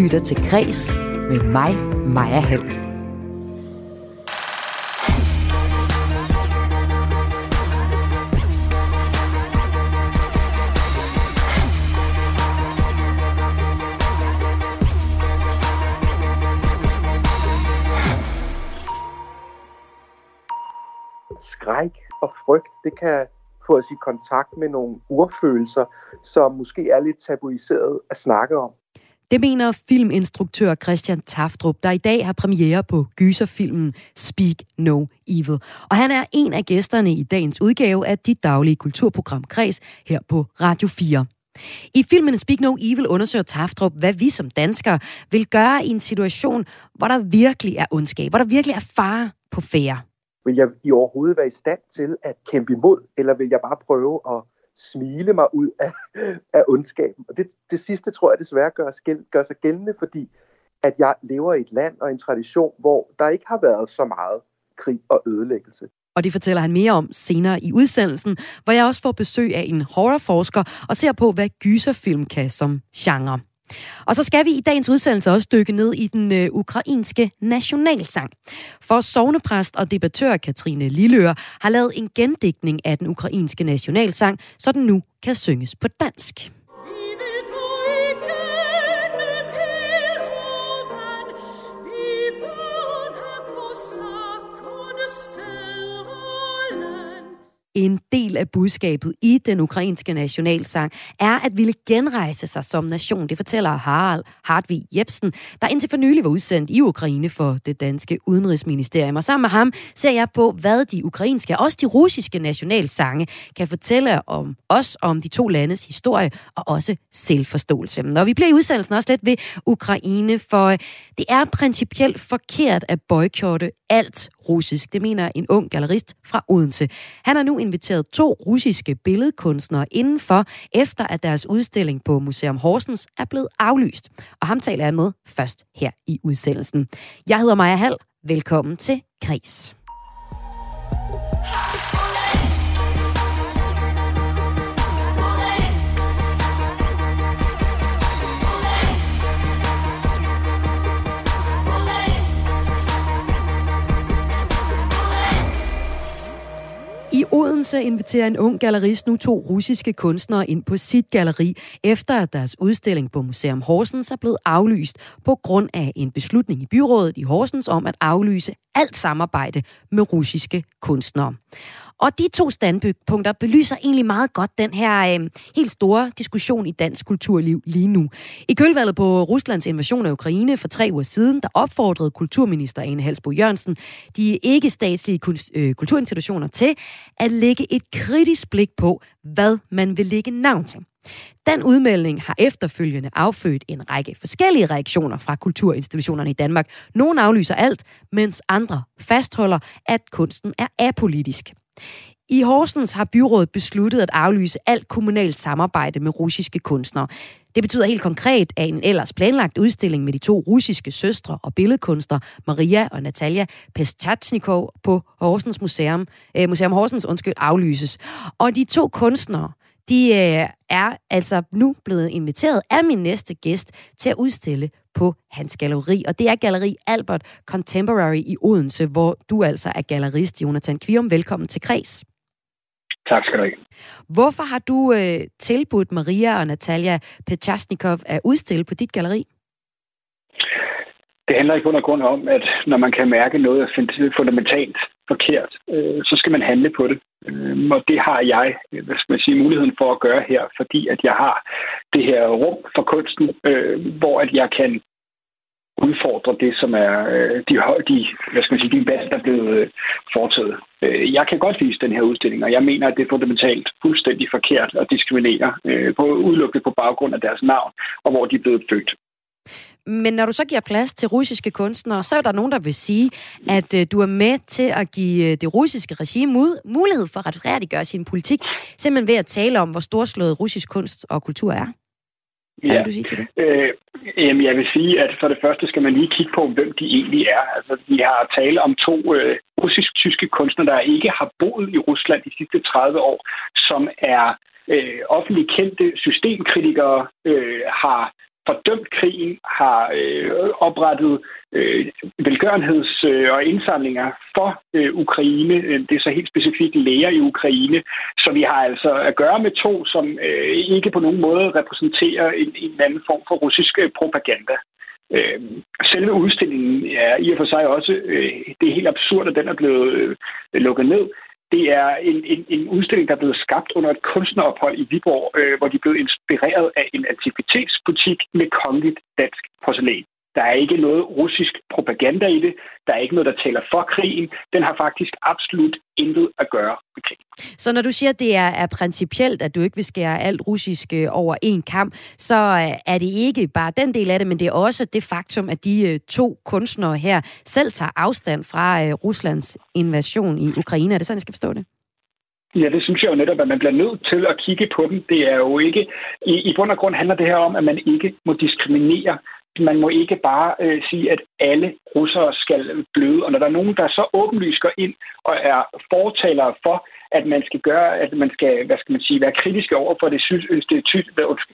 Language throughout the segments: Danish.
lytter til Græs med mig, Maja Hall. skræk og frygt, det kan få os i kontakt med nogle urfølelser, som måske er lidt tabuiseret at snakke om. Det mener filminstruktør Christian Taftrup, der i dag har premiere på gyserfilmen Speak No Evil. Og han er en af gæsterne i dagens udgave af dit daglige kulturprogram Kreds her på Radio 4. I filmen Speak No Evil undersøger Taftrup, hvad vi som danskere vil gøre i en situation, hvor der virkelig er ondskab, hvor der virkelig er fare på færre. Vil jeg i overhovedet være i stand til at kæmpe imod, eller vil jeg bare prøve at smile mig ud af, af ondskaben? Og det, det sidste tror jeg desværre gør, gør sig gældende, fordi at jeg lever i et land og en tradition, hvor der ikke har været så meget krig og ødelæggelse. Og det fortæller han mere om senere i udsendelsen, hvor jeg også får besøg af en horrorforsker og ser på, hvad gyserfilm kan som genre. Og så skal vi i dagens udsendelse også dykke ned i den øh, ukrainske nationalsang. For sovnepræst og debattør Katrine Lilleør har lavet en gendækning af den ukrainske nationalsang, så den nu kan synges på dansk. En del af budskabet i den ukrainske nationalsang er at ville genrejse sig som nation. Det fortæller Harald Hartvig Jebsen, der indtil for nylig var udsendt i Ukraine for det danske udenrigsministerium. Og sammen med ham ser jeg på, hvad de ukrainske og også de russiske nationalsange kan fortælle om os, om de to landes historie og også selvforståelse. Når vi bliver i udsendelsen også lidt ved Ukraine, for det er principielt forkert at boykotte alt russisk. Det mener en ung gallerist fra Odense. Han har nu inviteret to russiske billedkunstnere indenfor, efter at deres udstilling på Museum Horsens er blevet aflyst. Og ham taler jeg med først her i udsendelsen. Jeg hedder Maja Hall. Velkommen til Kris. Odense inviterer en ung gallerist nu to russiske kunstnere ind på sit galleri, efter at deres udstilling på Museum Horsens er blevet aflyst på grund af en beslutning i byrådet i Horsens om at aflyse alt samarbejde med russiske kunstnere. Og de to standpunkter belyser egentlig meget godt den her øh, helt store diskussion i dansk kulturliv lige nu. I kølvalget på Ruslands invasion af Ukraine for tre uger siden, der opfordrede kulturminister Ane Halsbo Jørgensen de ikke-statslige øh, kulturinstitutioner til at lægge et kritisk blik på, hvad man vil lægge navn til. Den udmelding har efterfølgende affødt en række forskellige reaktioner fra kulturinstitutionerne i Danmark. Nogle aflyser alt, mens andre fastholder, at kunsten er apolitisk. I Horsens har byrådet besluttet at aflyse alt kommunalt samarbejde med russiske kunstnere. Det betyder helt konkret, at en ellers planlagt udstilling med de to russiske søstre og billedkunstnere, Maria og Natalia Pestachnikov på Horsens Museum, eh, Museum Horsens undskyld, aflyses. Og de to kunstnere, de øh, er altså nu blevet inviteret af min næste gæst til at udstille på hans galleri. Og det er Galleri Albert Contemporary i Odense, hvor du altså er gallerist, Jonathan Kvium. Velkommen til Kreds. Tak skal du have. Hvorfor har du øh, tilbudt Maria og Natalia Pechasnikov at udstille på dit galleri? Det handler i bund og grund om, at når man kan mærke noget er fundamentalt forkert, øh, så skal man handle på det. Øh, og det har jeg, øh, hvad skal man sige, muligheden for at gøre her, fordi at jeg har det her rum for kunsten, øh, hvor at jeg kan udfordre det, som er øh, de, de, hvad skal man sige, de valg, der er blevet øh, foretaget. Øh, jeg kan godt vise den her udstilling, og jeg mener, at det er fundamentalt fuldstændig forkert at diskriminere øh, på udelukket på baggrund af deres navn, og hvor de er blevet født. Men når du så giver plads til russiske kunstnere, så er der nogen, der vil sige, at øh, du er med til at give øh, det russiske regime mulighed for at retfærdiggøre sin politik, simpelthen ved at tale om, hvor storslået russisk kunst og kultur er. Hvad ja. vil du sige til det? Øh, jamen, jeg vil sige, at for det første skal man lige kigge på, hvem de egentlig er. Altså, vi har tale om to øh, russisk-tyske kunstnere, der ikke har boet i Rusland de sidste 30 år, som er øh, offentligt kendte systemkritikere, øh, har fordømt krigen, har øh, oprettet øh, velgørenheds- øh, og indsamlinger for øh, Ukraine. Det er så helt specifikt læger i Ukraine. Så vi har altså at gøre med to, som øh, ikke på nogen måde repræsenterer en, en anden form for russisk øh, propaganda. Øh, selve udstillingen er i og for sig også, øh, det er helt absurd, at den er blevet øh, lukket ned. Det er en, en, en udstilling, der er blevet skabt under et kunstnerophold i Viborg, øh, hvor de blev inspireret af en antikvitetsbutik med kongeligt dansk porcelæn. Der er ikke noget russisk propaganda i det. Der er ikke noget, der taler for krigen. Den har faktisk absolut intet at gøre med krigen. Så når du siger, at det er, er principielt, at du ikke vil skære alt russisk øh, over en kamp, så øh, er det ikke bare den del af det, men det er også det faktum, at de øh, to kunstnere her selv tager afstand fra Ruslands invasion i Ukraine. Er det sådan, jeg skal forstå det? Ja, det synes jeg jo netop, at man bliver nødt til at kigge på den. Det er jo ikke... I, i bund og grund handler det her om, at man ikke må diskriminere Altså, man må ikke bare øh, sige, at alle russere skal bløde. Og når der er nogen, der så åbenlyst går ind og er fortalere for, at man skal gøre, at man skal, hvad skal man sige, være kritiske over for det, det, det,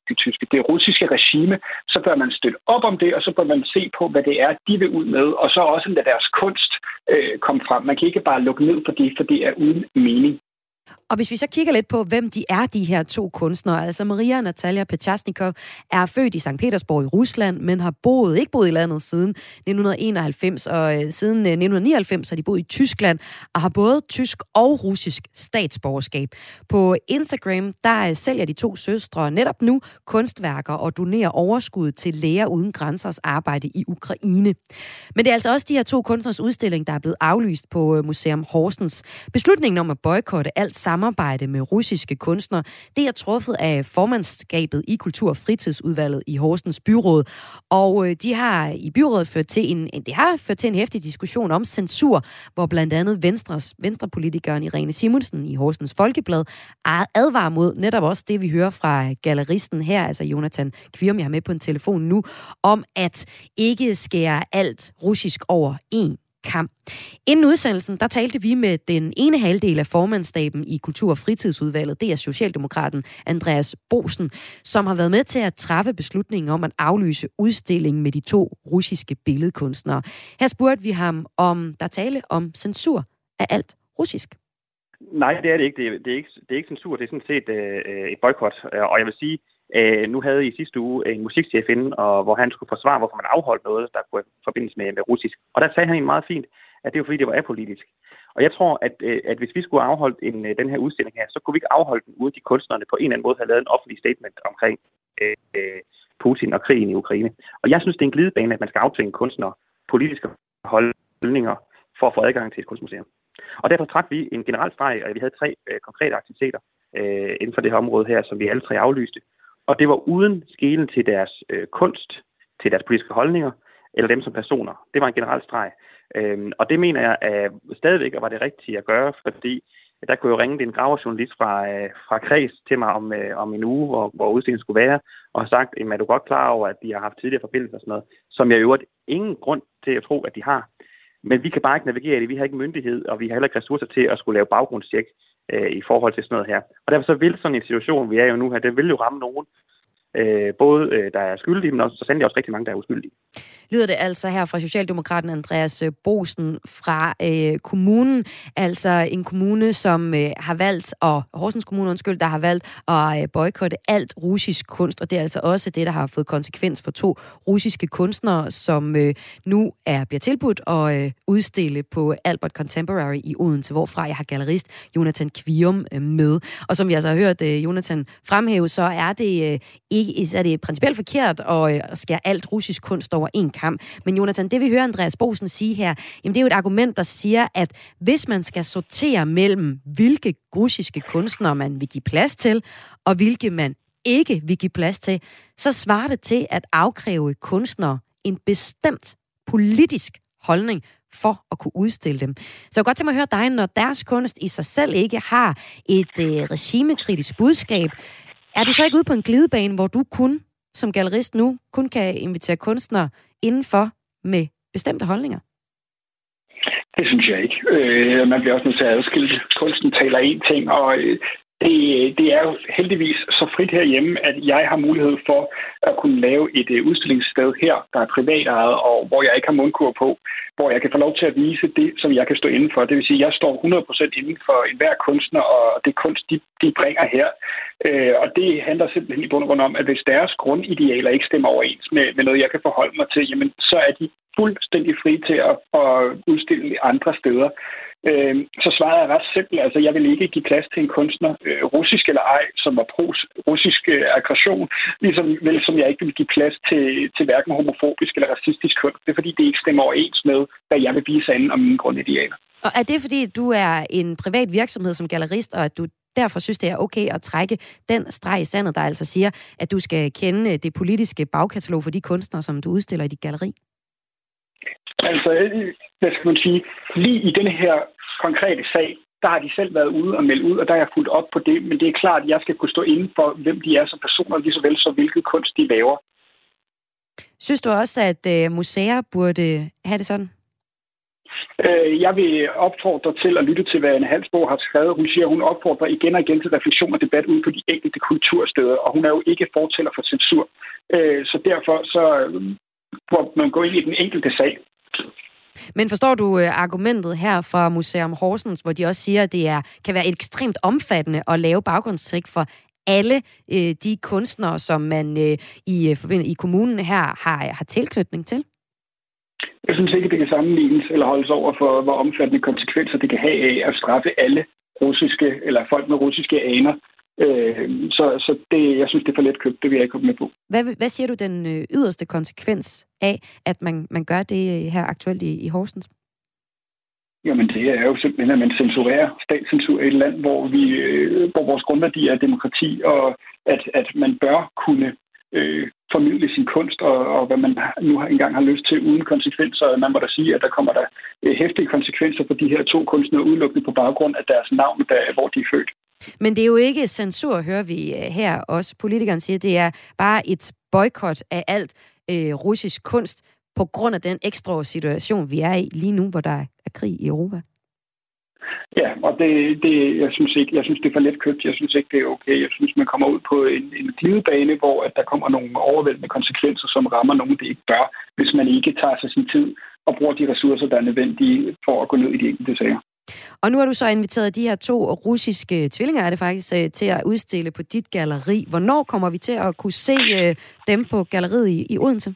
det, tyske, det russiske regime, så bør man støtte op om det, og så bør man se på, hvad det er, de vil ud med, og så også lade deres kunst øh, komme frem. Man kan ikke bare lukke ned for det, for det er uden mening. Og hvis vi så kigger lidt på, hvem de er, de her to kunstnere, altså Maria Natalia Pechasnikov er født i St. Petersborg i Rusland, men har boet, ikke boet i landet siden 1991, og øh, siden øh, 1999 har de boet i Tyskland, og har både tysk og russisk statsborgerskab. På Instagram, der øh, sælger de to søstre netop nu kunstværker og donerer overskud til Læger Uden Grænsers arbejde i Ukraine. Men det er altså også de her to kunstners udstilling, der er blevet aflyst på øh, Museum Horsens. Beslutningen om at boykotte alt samarbejde med russiske kunstnere. Det er truffet af formandskabet i Kultur- og Fritidsudvalget i Horsens Byråd. Og øh, de har i byrådet ført til en, det har ført til en hæftig diskussion om censur, hvor blandt andet Venstres, Venstrepolitikeren Irene Simonsen i Horsens Folkeblad advarer mod netop også det, vi hører fra galleristen her, altså Jonathan Kvirm, jeg har med på en telefon nu, om at ikke skære alt russisk over en kamp. Inden udsendelsen, der talte vi med den ene halvdel af formandstaben i Kultur- og Fritidsudvalget. Det er Socialdemokraten Andreas Bosen, som har været med til at træffe beslutningen om at aflyse udstillingen med de to russiske billedkunstnere. Her spurgte vi ham, om der tale om censur af alt russisk. Nej, det er det ikke. Det er, det er, ikke, det er ikke censur, det er sådan set øh, øh et boykot. Øh, og jeg vil sige, Øh, nu havde I sidste uge en musikchef inde, og hvor han skulle forsvare, hvorfor man afholdt noget, der kunne forbindes med, med russisk. Og der sagde han en meget fint, at det var fordi, det var apolitisk. Og jeg tror, at, øh, at hvis vi skulle afholde en, øh, den her udstilling her, så kunne vi ikke afholde den uden de kunstnerne på en eller anden måde havde lavet en offentlig statement omkring øh, øh Putin og krigen i Ukraine. Og jeg synes, det er en glidebane, at man skal aftvinge kunstnere politiske holdninger for at få adgang til et kunstmuseum. Og derfor trak vi en generel streg, og vi havde tre øh, konkrete aktiviteter øh, inden for det her område her, som vi alle tre aflyste. Og det var uden skelen til deres øh, kunst, til deres politiske holdninger, eller dem som personer. Det var en generel streg. Øhm, og det mener jeg at stadigvæk var det rigtige at gøre, fordi der kunne jo ringe en graverjournalist fra, øh, fra Kreds til mig om, øh, om en uge, hvor, hvor udstillingen skulle være, og har sagt, at er du godt klar over, at de har haft tidligere forbindelser og sådan noget, som jeg i øvrigt ingen grund til at tro, at de har. Men vi kan bare ikke navigere i det. Vi har ikke myndighed, og vi har heller ikke ressourcer til at skulle lave baggrundstjek øh, i forhold til sådan noget her. Og derfor så vil sådan en situation, vi er jo nu her, det vil jo ramme nogen, øh, både øh, der er skyldige, men også, så sandelig også rigtig mange, der er uskyldige. Lyder det altså her fra Socialdemokraten Andreas øh, Bosen fra øh, kommunen, altså en kommune, som øh, har valgt, og Horsens Kommune, undskyld, der har valgt at øh, boykotte alt russisk kunst, og det er altså også det, der har fået konsekvens for to russiske kunstnere, som øh, nu er bliver tilbudt at øh, udstille på Albert Contemporary i Odense, hvorfra jeg har gallerist Jonathan Kvium øh, med. Og som vi altså har hørt øh, Jonathan fremhæve, så er det øh, ikke er det principielt forkert at, øh, at skære alt russisk kunst over en kamp. Men Jonathan, det vi hører Andreas Bosen sige her, jamen det er jo et argument, der siger, at hvis man skal sortere mellem, hvilke russiske kunstnere man vil give plads til, og hvilke man ikke vil give plads til, så svarer det til at afkræve kunstnere en bestemt politisk holdning for at kunne udstille dem. Så jeg godt tænke mig at høre dig, når deres kunst i sig selv ikke har et øh, regimekritisk budskab, er du så ikke ude på en glidebane, hvor du kun som gallerist nu kun kan invitere kunstnere indenfor med bestemte holdninger? Det synes jeg ikke. Øh, man bliver også nødt til at adskille Kunsten taler én ting, og øh, det, det er jo heldigvis så frit herhjemme, at jeg har mulighed for at kunne lave et øh, udstillingssted her, der er privat ejet, og hvor jeg ikke har mundkur på, hvor jeg kan få lov til at vise det, som jeg kan stå inden for. Det vil sige, at jeg står 100% inden for enhver kunstner, og det kunst, de, de bringer her. Øh, og det handler simpelthen i bund og grund om, at hvis deres grundidealer ikke stemmer overens med, med noget, jeg kan forholde mig til, jamen, så er de fuldstændig fri til at, at udstille andre steder. Øh, så svaret er ret simpelt. Altså, jeg vil ikke give plads til en kunstner, øh, russisk eller ej, som var pro-russisk øh, aggression, ligesom vel som jeg ikke vil give plads til, til hverken homofobisk eller racistisk kunst. Det er fordi, det ikke stemmer overens med, hvad jeg vil vise anden om mine grundidealer. Og er det fordi, du er en privat virksomhed som gallerist, og at du derfor synes, det er okay at trække den streg i sandet, der altså siger, at du skal kende det politiske bagkatalog for de kunstnere, som du udstiller i dit galleri? Altså, hvad skal man sige, lige i denne her konkrete sag, der har de selv været ude og melde ud, og der er jeg fuldt op på det, men det er klart, at jeg skal kunne stå inden for, hvem de er som personer, lige så vel som hvilket kunst de laver. Synes du også, at øh, museer burde have det sådan? Øh, jeg vil opfordre til at lytte til, hvad Anne Halsborg har skrevet. Hun siger, at hun opfordrer igen og igen til refleksion og debat ud på de enkelte kultursteder, og hun er jo ikke fortæller for censur. Øh, så derfor så må man gå ind i den enkelte sag. Men forstår du øh, argumentet her fra Museum Horsens, hvor de også siger, at det er, kan være ekstremt omfattende at lave baggrundstrik for alle øh, de kunstnere, som man øh, i, øh, i kommunen her har, har tilknytning til? Jeg synes ikke, det kan sammenlignes eller holdes over for, hvor omfattende konsekvenser det kan have af at straffe alle russiske eller folk med russiske aner Øh, så så det, jeg synes, det er for let købt. Det vil jeg ikke komme med på. Hvad, hvad siger du den øh, yderste konsekvens af, at man, man gør det her aktuelt i, i Horsens? Jamen, det er jo simpelthen, at man censurerer statscensur i et land, hvor, vi, øh, hvor vores grundværdi er demokrati, og at, at man bør kunne øh, formidle sin kunst, og, og hvad man nu engang har lyst til, uden konsekvenser. Man må da sige, at der kommer der hæftige konsekvenser for de her to kunstnere udelukkende på baggrund af deres navn, der, hvor de er født. Men det er jo ikke censur, hører vi øh, her også. Politikeren siger, det er bare et boykot af alt øh, russisk kunst på grund af den ekstra situation, vi er i lige nu, hvor der er krig i Europa. Ja, og det, det, jeg, synes ikke, jeg synes, det er for let købt. Jeg synes ikke, det er okay. Jeg synes, man kommer ud på en, en glidebane, hvor at der kommer nogle overvældende konsekvenser, som rammer nogen, det ikke bør, hvis man ikke tager sig sin tid og bruger de ressourcer, der er nødvendige for at gå ned i de enkelte sager. Og nu har du så inviteret de her to russiske tvillinger, er det faktisk, øh, til at udstille på dit galleri. Hvornår kommer vi til at kunne se øh, dem på galleriet i, i Odense?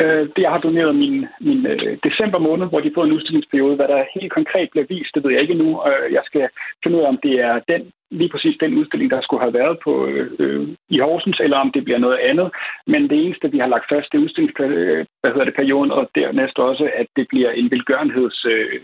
Øh, jeg har doneret min, min øh, december måned, hvor de får en udstillingsperiode. Hvad der helt konkret bliver vist, det ved jeg ikke nu. Øh, jeg skal finde ud af, om det er den, lige præcis den udstilling, der skulle have været på øh, øh i Horsens, eller om det bliver noget andet. Men det eneste, vi har lagt fast, det er udstillingsperioden, og dernæst også, at det bliver en velgørenheds... Øh,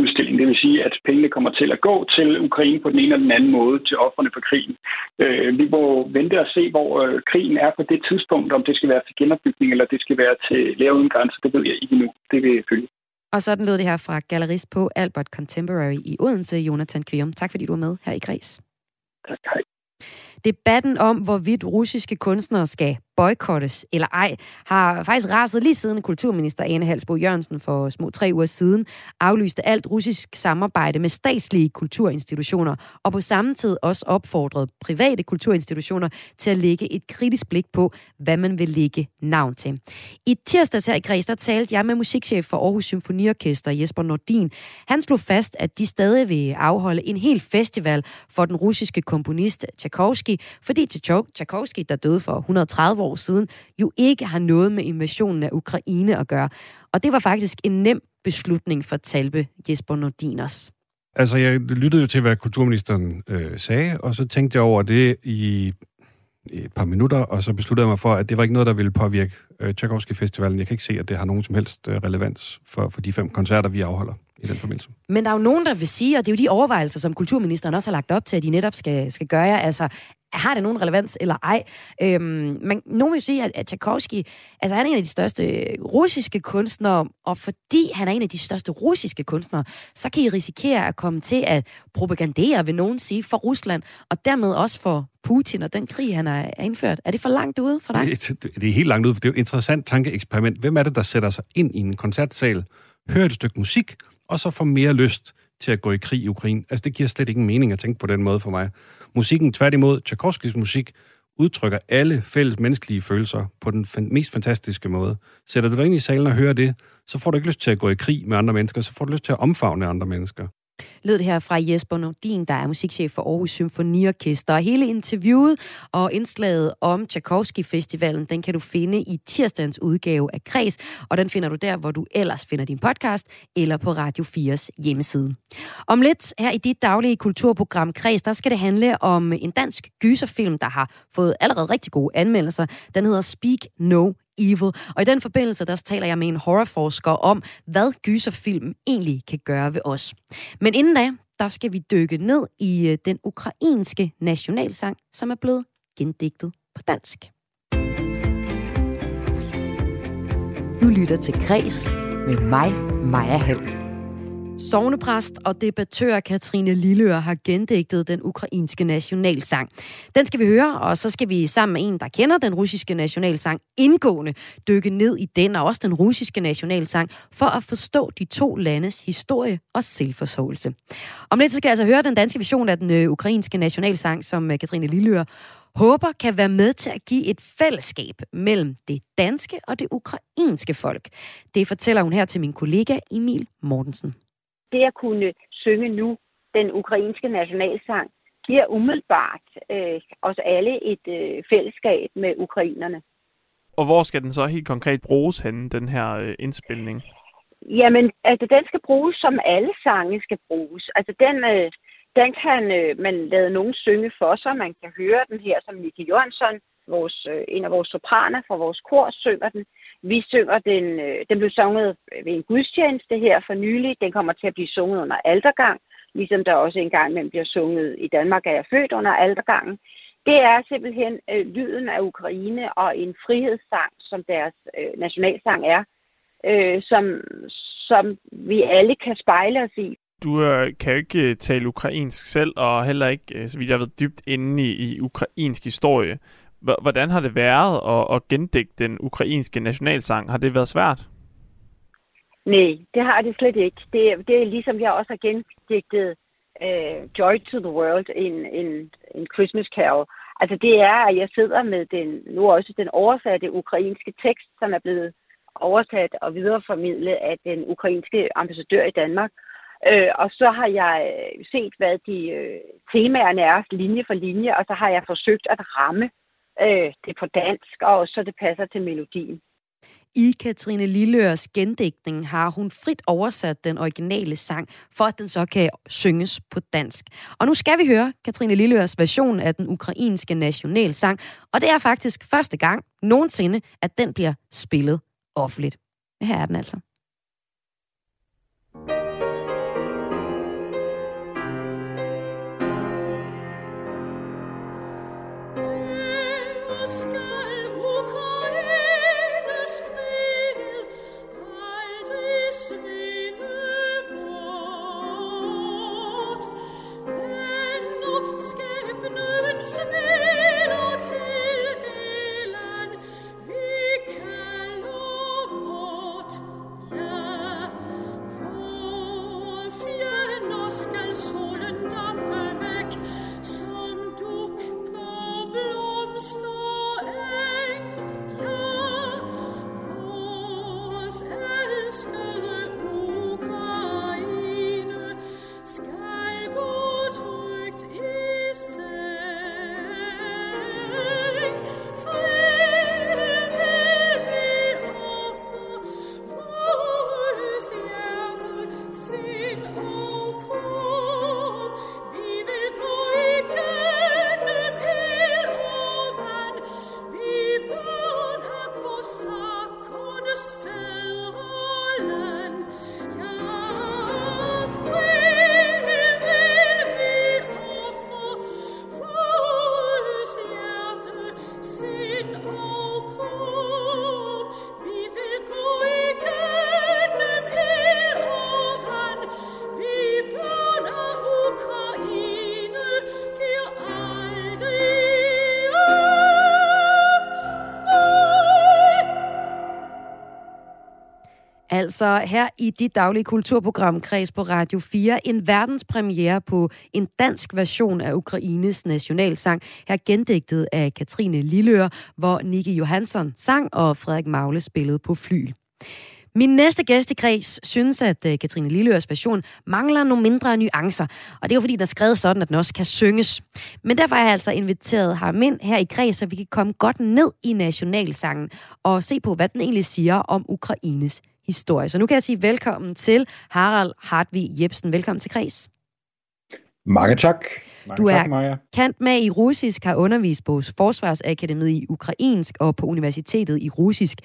udstilling. Det vil sige, at pengene kommer til at gå til Ukraine på den ene eller den anden måde til offerne for krigen. Øh, vi må vente og se, hvor øh, krigen er på det tidspunkt, om det skal være til genopbygning eller det skal være til lære uden grænser. Det ved jeg ikke nu. Det vil jeg følge. Og sådan lød det her fra gallerist på Albert Contemporary i Odense, Jonathan Kvium. Tak fordi du var med her i Græs. Tak, hej. Debatten om, hvorvidt russiske kunstnere skal boykottes eller ej, har faktisk raset lige siden kulturminister Ane Halsbo Jørgensen for små tre uger siden aflyste alt russisk samarbejde med statslige kulturinstitutioner, og på samme tid også opfordret private kulturinstitutioner til at lægge et kritisk blik på, hvad man vil lægge navn til. I tirsdags her i Græs, der talte jeg med musikchef for Aarhus Symfoniorkester, Jesper Nordin. Han slog fast, at de stadig vil afholde en hel festival for den russiske komponist Tchaikovsky, fordi Tchaikovsky, der døde for 130 år siden, jo ikke har noget med invasionen af Ukraine at gøre. Og det var faktisk en nem beslutning for Talbe Jesper Nordiners. Altså, jeg lyttede jo til, hvad kulturministeren øh, sagde, og så tænkte jeg over det i et par minutter, og så besluttede jeg mig for, at det var ikke noget, der ville påvirke øh, Tchaikovsky Festivalen. Jeg kan ikke se, at det har nogen som helst øh, relevans for, for de fem koncerter, vi afholder i den forbindelse. Men der er jo nogen, der vil sige, og det er jo de overvejelser, som kulturministeren også har lagt op til, at de netop skal, skal gøre, altså har det nogen relevans eller ej? Øhm, men nogen vil sige, at, at Tchaikovsky, altså han er en af de største russiske kunstnere, og fordi han er en af de største russiske kunstnere, så kan I risikere at komme til at propagandere, vil nogen sige, for Rusland, og dermed også for Putin og den krig, han har indført. Er det for langt ude for dig? Det, det, det er helt langt ude, for det er jo et interessant tankeeksperiment. Hvem er det, der sætter sig ind i en koncertsal, hører et stykke musik, og så får mere lyst til at gå i krig i Ukraine. Altså, det giver slet ingen mening at tænke på den måde for mig. Musikken, tværtimod, Tchaikovskis musik, udtrykker alle fælles menneskelige følelser på den fan- mest fantastiske måde. Sætter du dig ind i salen og hører det, så får du ikke lyst til at gå i krig med andre mennesker, så får du lyst til at omfavne andre mennesker lød det her fra Jesper Nordin, der er musikchef for Aarhus Symfoniorkester. Og hele interviewet og indslaget om Tchaikovsky Festivalen, den kan du finde i tirsdagens udgave af Kres, og den finder du der, hvor du ellers finder din podcast, eller på Radio 4's hjemmeside. Om lidt her i dit daglige kulturprogram Kres, der skal det handle om en dansk gyserfilm, der har fået allerede rigtig gode anmeldelser. Den hedder Speak No Evil. Og i den forbindelse, der taler jeg med en horrorforsker om, hvad gyserfilm egentlig kan gøre ved os. Men inden da, der skal vi dykke ned i øh, den ukrainske nationalsang, som er blevet gendigtet på dansk. Du lytter til Græs med mig, Maja Helm. Sovnepræst og debattør Katrine Lilleør har gendigtet den ukrainske nationalsang. Den skal vi høre, og så skal vi sammen med en, der kender den russiske nationalsang indgående, dykke ned i den og også den russiske nationalsang, for at forstå de to landes historie og selvforståelse. Om lidt skal jeg altså høre den danske version af den øh, ukrainske nationalsang, som øh, Katrine Lilleør håber kan være med til at give et fællesskab mellem det danske og det ukrainske folk. Det fortæller hun her til min kollega Emil Mortensen det at kunne synge nu den ukrainske nationalsang, giver umiddelbart øh, os alle et øh, fællesskab med ukrainerne. Og hvor skal den så helt konkret bruges hen, den her øh, indspilning? Jamen, altså, den skal bruges, som alle sange skal bruges. Altså, den, øh, den kan øh, man lade nogen synge for sig. Man kan høre den her, som Miki Jørgensen, vores, øh, en af vores sopraner fra vores kor, synger den. Vi synger den, øh, den blev sunget ved en gudstjeneste her for nylig. Den kommer til at blive sunget under aldergang, ligesom der også engang mellem bliver sunget i Danmark, er jeg født under aldergangen. Det er simpelthen øh, lyden af Ukraine og en frihedssang, som deres øh, nationalsang er, øh, som, som vi alle kan spejle os i. Du øh, kan jo ikke øh, tale ukrainsk selv, og heller ikke, øh, så vidt jeg ved, dybt inde i, i ukrainsk historie. Hvordan har det været at, at gendigte den ukrainske nationalsang? Har det været svært? Nej, det har det slet ikke. Det, det er ligesom jeg også har gendigtet øh, Joy to the World, en, en, en Christmas Carol. Altså det er, at jeg sidder med den, nu også den oversatte ukrainske tekst, som er blevet oversat og videreformidlet af den ukrainske ambassadør i Danmark. Øh, og så har jeg øh, set, hvad de øh, temaerne er, linje for linje, og så har jeg forsøgt at ramme øh, det på dansk, og så det passer til melodien. I Katrine Lilleørs gendækning har hun frit oversat den originale sang, for at den så kan synges på dansk. Og nu skal vi høre Katrine Lilleørs version af den ukrainske nationalsang, og det er faktisk første gang nogensinde, at den bliver spillet offentligt. Her er den altså. Altså her i dit daglige kulturprogram Kreds på Radio 4, en verdenspremiere på en dansk version af Ukraines nationalsang, her gendigtet af Katrine Lillør, hvor Nicky Johansson sang og Frederik Magle spillede på flyl. Min næste gæst i kreds synes, at øh, Katrine Lilleørs version mangler nogle mindre nuancer, og det er jo fordi, den er skrevet sådan, at den også kan synges. Men derfor har jeg altså inviteret ham ind her i kreds, så vi kan komme godt ned i nationalsangen og se på, hvad den egentlig siger om Ukraines historie. Så nu kan jeg sige velkommen til Harald Hartvig Jebsen. Velkommen til kreds. Mange tak. Mange du er tak, Maja. kant med i russisk, har undervist på Forsvarsakademiet i ukrainsk og på universitetet i russisk.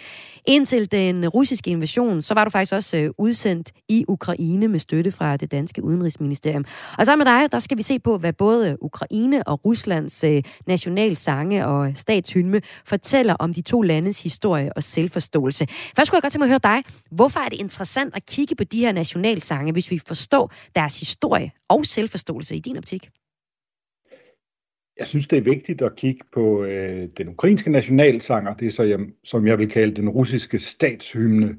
Indtil den russiske invasion, så var du faktisk også øh, udsendt i Ukraine med støtte fra det danske udenrigsministerium. Og sammen med dig, der skal vi se på, hvad både Ukraine og Ruslands øh, nationalsange og statshymne fortæller om de to landes historie og selvforståelse. Først skulle jeg godt tænke mig at høre dig. Hvorfor er det interessant at kigge på de her nationalsange, hvis vi forstår deres historie og selvforståelse i din optik? Jeg synes, det er vigtigt at kigge på øh, den ukrainske nationalsanger, det er så, jeg, som jeg vil kalde den russiske statshymne,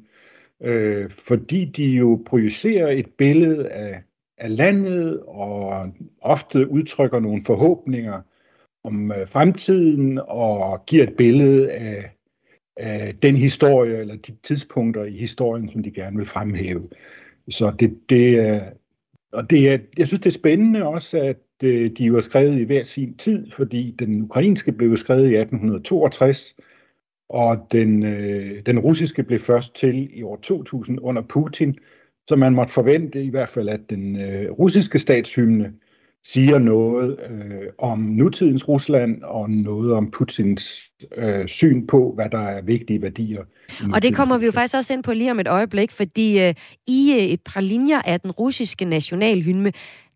øh, fordi de jo projicerer et billede af, af landet og ofte udtrykker nogle forhåbninger om øh, fremtiden og giver et billede af, af den historie eller de tidspunkter i historien, som de gerne vil fremhæve. Så det, det er, og det er, jeg synes, det er spændende også, at øh, de var skrevet i hver sin tid, fordi den ukrainske blev skrevet i 1862, og den, øh, den russiske blev først til i år 2000 under Putin, så man måtte forvente i hvert fald, at den øh, russiske statshymne siger noget øh, om nutidens Rusland og noget om Putins øh, syn på, hvad der er vigtige værdier. Og det kommer vi jo faktisk også ind på lige om et øjeblik, fordi øh, i øh, et par linjer af den russiske nationalhymne,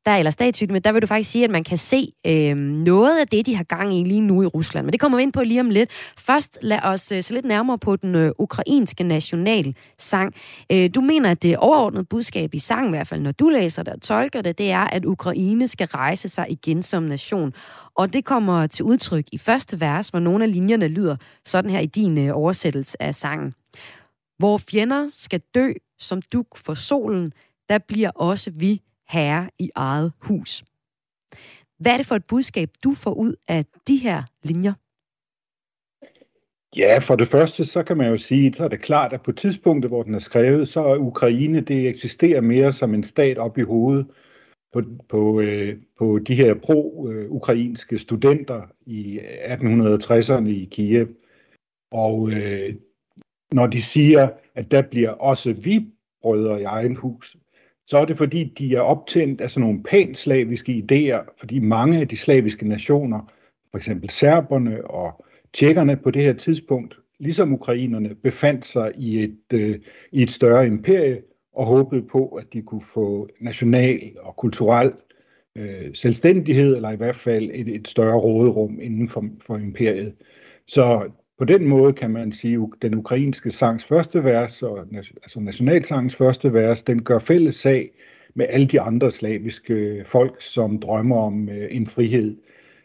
der, eller men der vil du faktisk sige, at man kan se øh, noget af det, de har gang i lige nu i Rusland. Men det kommer vi ind på lige om lidt. Først lad os øh, se lidt nærmere på den øh, ukrainske nationalsang. Øh, du mener, at det overordnede budskab i sangen, i hvert fald når du læser det og tolker det, det er, at Ukraine skal rejse sig igen som nation. Og det kommer til udtryk i første vers, hvor nogle af linjerne lyder sådan her i din øh, oversættelse af sangen. Hvor fjender skal dø som duk for solen, der bliver også vi herre i eget hus. Hvad er det for et budskab, du får ud af de her linjer? Ja, for det første, så kan man jo sige, så er det klart, at på tidspunktet, hvor den er skrevet, så er Ukraine, det eksisterer mere som en stat op i hovedet på, på, øh, på de her pro-ukrainske studenter i 1860'erne i Kiev. Og øh, når de siger, at der bliver også vi brødre i egen hus, så er det fordi, de er optændt af sådan nogle pan-slaviske idéer, fordi mange af de slaviske nationer, for eksempel serberne og tjekkerne på det her tidspunkt, ligesom ukrainerne, befandt sig i et, øh, i et større imperie og håbede på, at de kunne få national og kulturel øh, selvstændighed, eller i hvert fald et, et større råderum inden for, for imperiet. Så på den måde kan man sige, at den ukrainske sangs første vers, og, altså nationalsangens første vers, den gør fælles sag med alle de andre slaviske folk, som drømmer om øh, en frihed,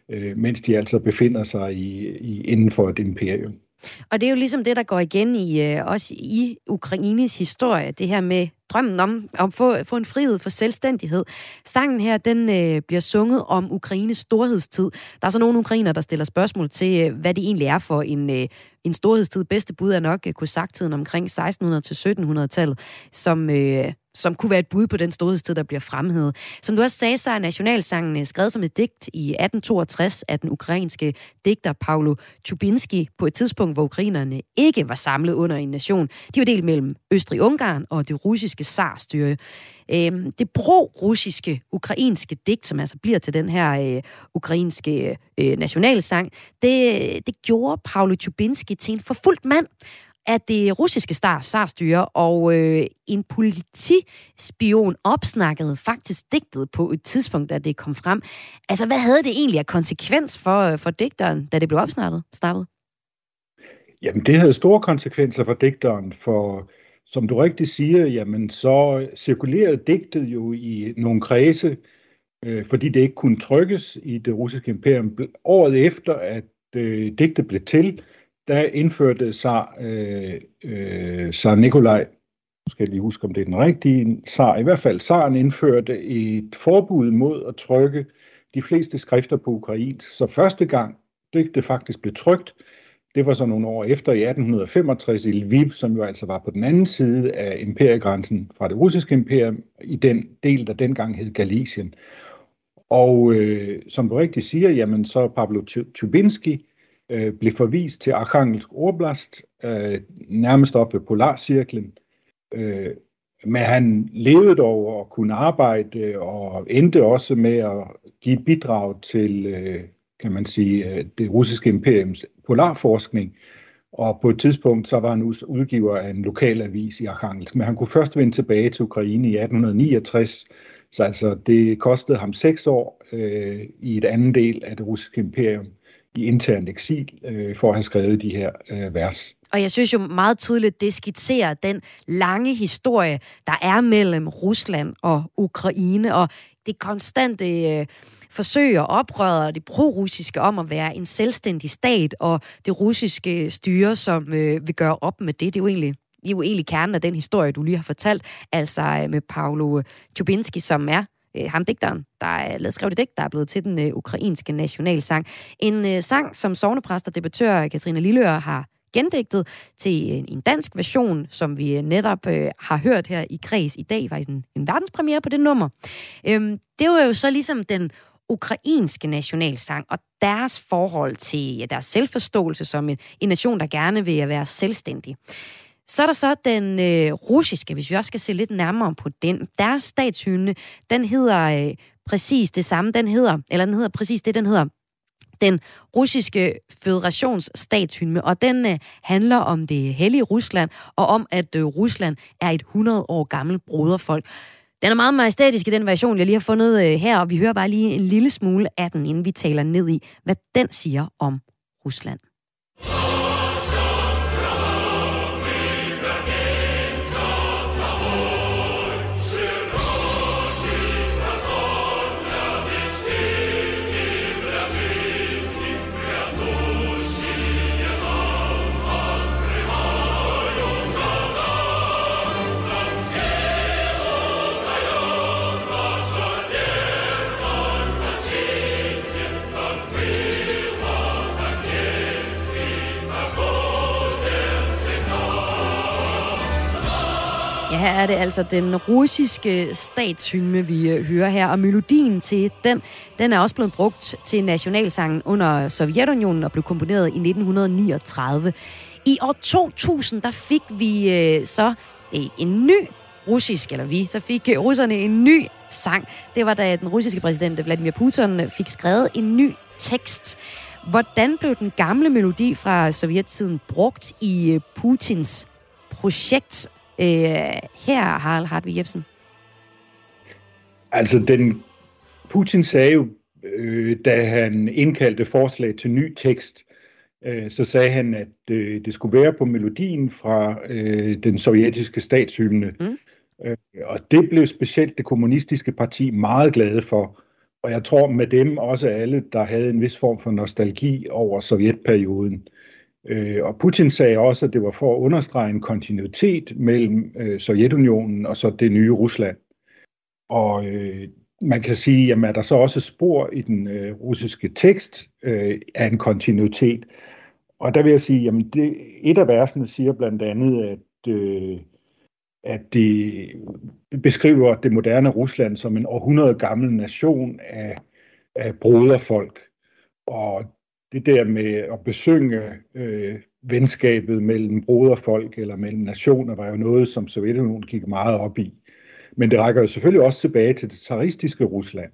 øh, mens de altså befinder sig i, i, inden for et imperium. Og det er jo ligesom det, der går igen i øh, også i Ukraines historie, det her med drømmen om at få, få en frihed for selvstændighed. Sangen her, den øh, bliver sunget om Ukraines storhedstid. Der er så nogle ukrainer, der stiller spørgsmål til, øh, hvad det egentlig er for en, øh, en storhedstid. Bedste bud er nok øh, kosaktiden omkring 1600-1700-tallet, som, øh, som kunne være et bud på den storhedstid, der bliver fremhævet. Som du også sagde, så er nationalsangen øh, skrevet som et digt i 1862 af den ukrainske digter Paulo Chubinski på et tidspunkt, hvor ukrainerne ikke var samlet under en nation. De var delt mellem Østrig-Ungarn og det russiske zarstyre. Øhm, det pro-russiske ukrainske digt, som altså bliver til den her øh, ukrainske øh, nationalsang, det, øh, det gjorde Paulo Chubinski til en forfulgt mand af det russiske starstyre, og øh, en politispion opsnakkede faktisk digtet på et tidspunkt, da det kom frem. Altså, hvad havde det egentlig af konsekvens for, øh, for digteren, da det blev opsnappet? Startet? Jamen, det havde store konsekvenser for digteren, for som du rigtig siger, jamen så cirkulerede digtet jo i nogle kredse, øh, fordi det ikke kunne trykkes i det russiske imperium. Året efter, at øh, digtet blev til, der indførte sig, øh, øh, Nikolaj skal jeg lige huske, om det er den rigtige zar, i hvert fald zaren indførte et forbud mod at trykke de fleste skrifter på ukrainsk. Så første gang det, det faktisk blev trykt, det var så nogle år efter i 1865 i Lviv, som jo altså var på den anden side af imperiegrænsen fra det russiske imperium, i den del, der dengang hed Galicien. Og øh, som du rigtig siger, jamen så Pablo Tubinski øh, blev forvist til Arkhangelsk Oblast, øh, nærmest op ved Polarcirklen. Øh, men han levede dog og kunne arbejde og endte også med at give bidrag til, øh, kan man sige, øh, det russiske imperiums polarforskning. Og på et tidspunkt så var han udgiver af en lokal avis i Arkhangelsk, men han kunne først vende tilbage til Ukraine i 1869, så altså det kostede ham seks år øh, i et andet del af det russiske imperium i intern eksil øh, for at have skrevet de her øh, vers. Og jeg synes jo meget tydeligt, det skitserer den lange historie, der er mellem Rusland og Ukraine, og det konstante øh, forsøg og oprøret det pro-russiske om at være en selvstændig stat, og det russiske styre, som øh, vil gøre op med det. Det er jo egentlig det er jo egentlig kernen af den historie, du lige har fortalt, altså øh, med Paolo øh, Chubinski, som er øh, ham digteren, der er lavet skrevet digt, der er blevet til den øh, ukrainske nationalsang. En øh, sang, som sovnepræst og debattør Katrine Lilleør har gendigtet til en, en dansk version, som vi øh, netop øh, har hørt her i Kreds i dag, faktisk en, en verdenspremiere på det nummer. Øhm, det var jo så ligesom den ukrainske nationalsang og deres forhold til ja, deres selvforståelse som en, en nation, der gerne vil være selvstændig. Så er der så den øh, russiske, hvis vi også skal se lidt nærmere på den. Deres statshymne, den hedder øh, præcis det samme. Den hedder, eller den hedder præcis det, den hedder den russiske federations statshymne, og den øh, handler om det hellige Rusland, og om, at øh, Rusland er et 100 år gammelt broderfolk. Den er meget majestætisk i den version, jeg lige har fundet øh, her, og vi hører bare lige en lille smule af den, inden vi taler ned i, hvad den siger om Rusland. Ja, her er det altså den russiske statshymne, vi øh, hører her, og melodien til den, den er også blevet brugt til nationalsangen under Sovjetunionen og blev komponeret i 1939. I år 2000, der fik vi øh, så øh, en ny russisk, eller vi, så fik øh, russerne en ny sang. Det var da den russiske præsident Vladimir Putin øh, fik skrevet en ny tekst. Hvordan blev den gamle melodi fra sovjettiden brugt i Putins projekt Øh, her, Harald Hartvig Jebsen. Altså, den, Putin sagde jo, øh, da han indkaldte forslag til ny tekst, øh, så sagde han, at øh, det skulle være på melodien fra øh, den sovjetiske statshymne. Mm. Øh, og det blev specielt det kommunistiske parti meget glade for. Og jeg tror med dem også alle, der havde en vis form for nostalgi over sovjetperioden. Øh, Øh, og Putin sagde også, at det var for at understrege en kontinuitet mellem øh, Sovjetunionen og så det nye Rusland. Og øh, man kan sige, at er der så også spor i den øh, russiske tekst øh, af en kontinuitet. Og der vil jeg sige, at det, et af versene siger blandt andet, at, øh, at det beskriver det moderne Rusland som en århundrede gammel nation af, af broderfolk. Og det der med at besynge øh, venskabet mellem broderfolk eller mellem nationer, var jo noget, som Sovjetunionen gik meget op i. Men det rækker jo selvfølgelig også tilbage til det tsaristiske Rusland.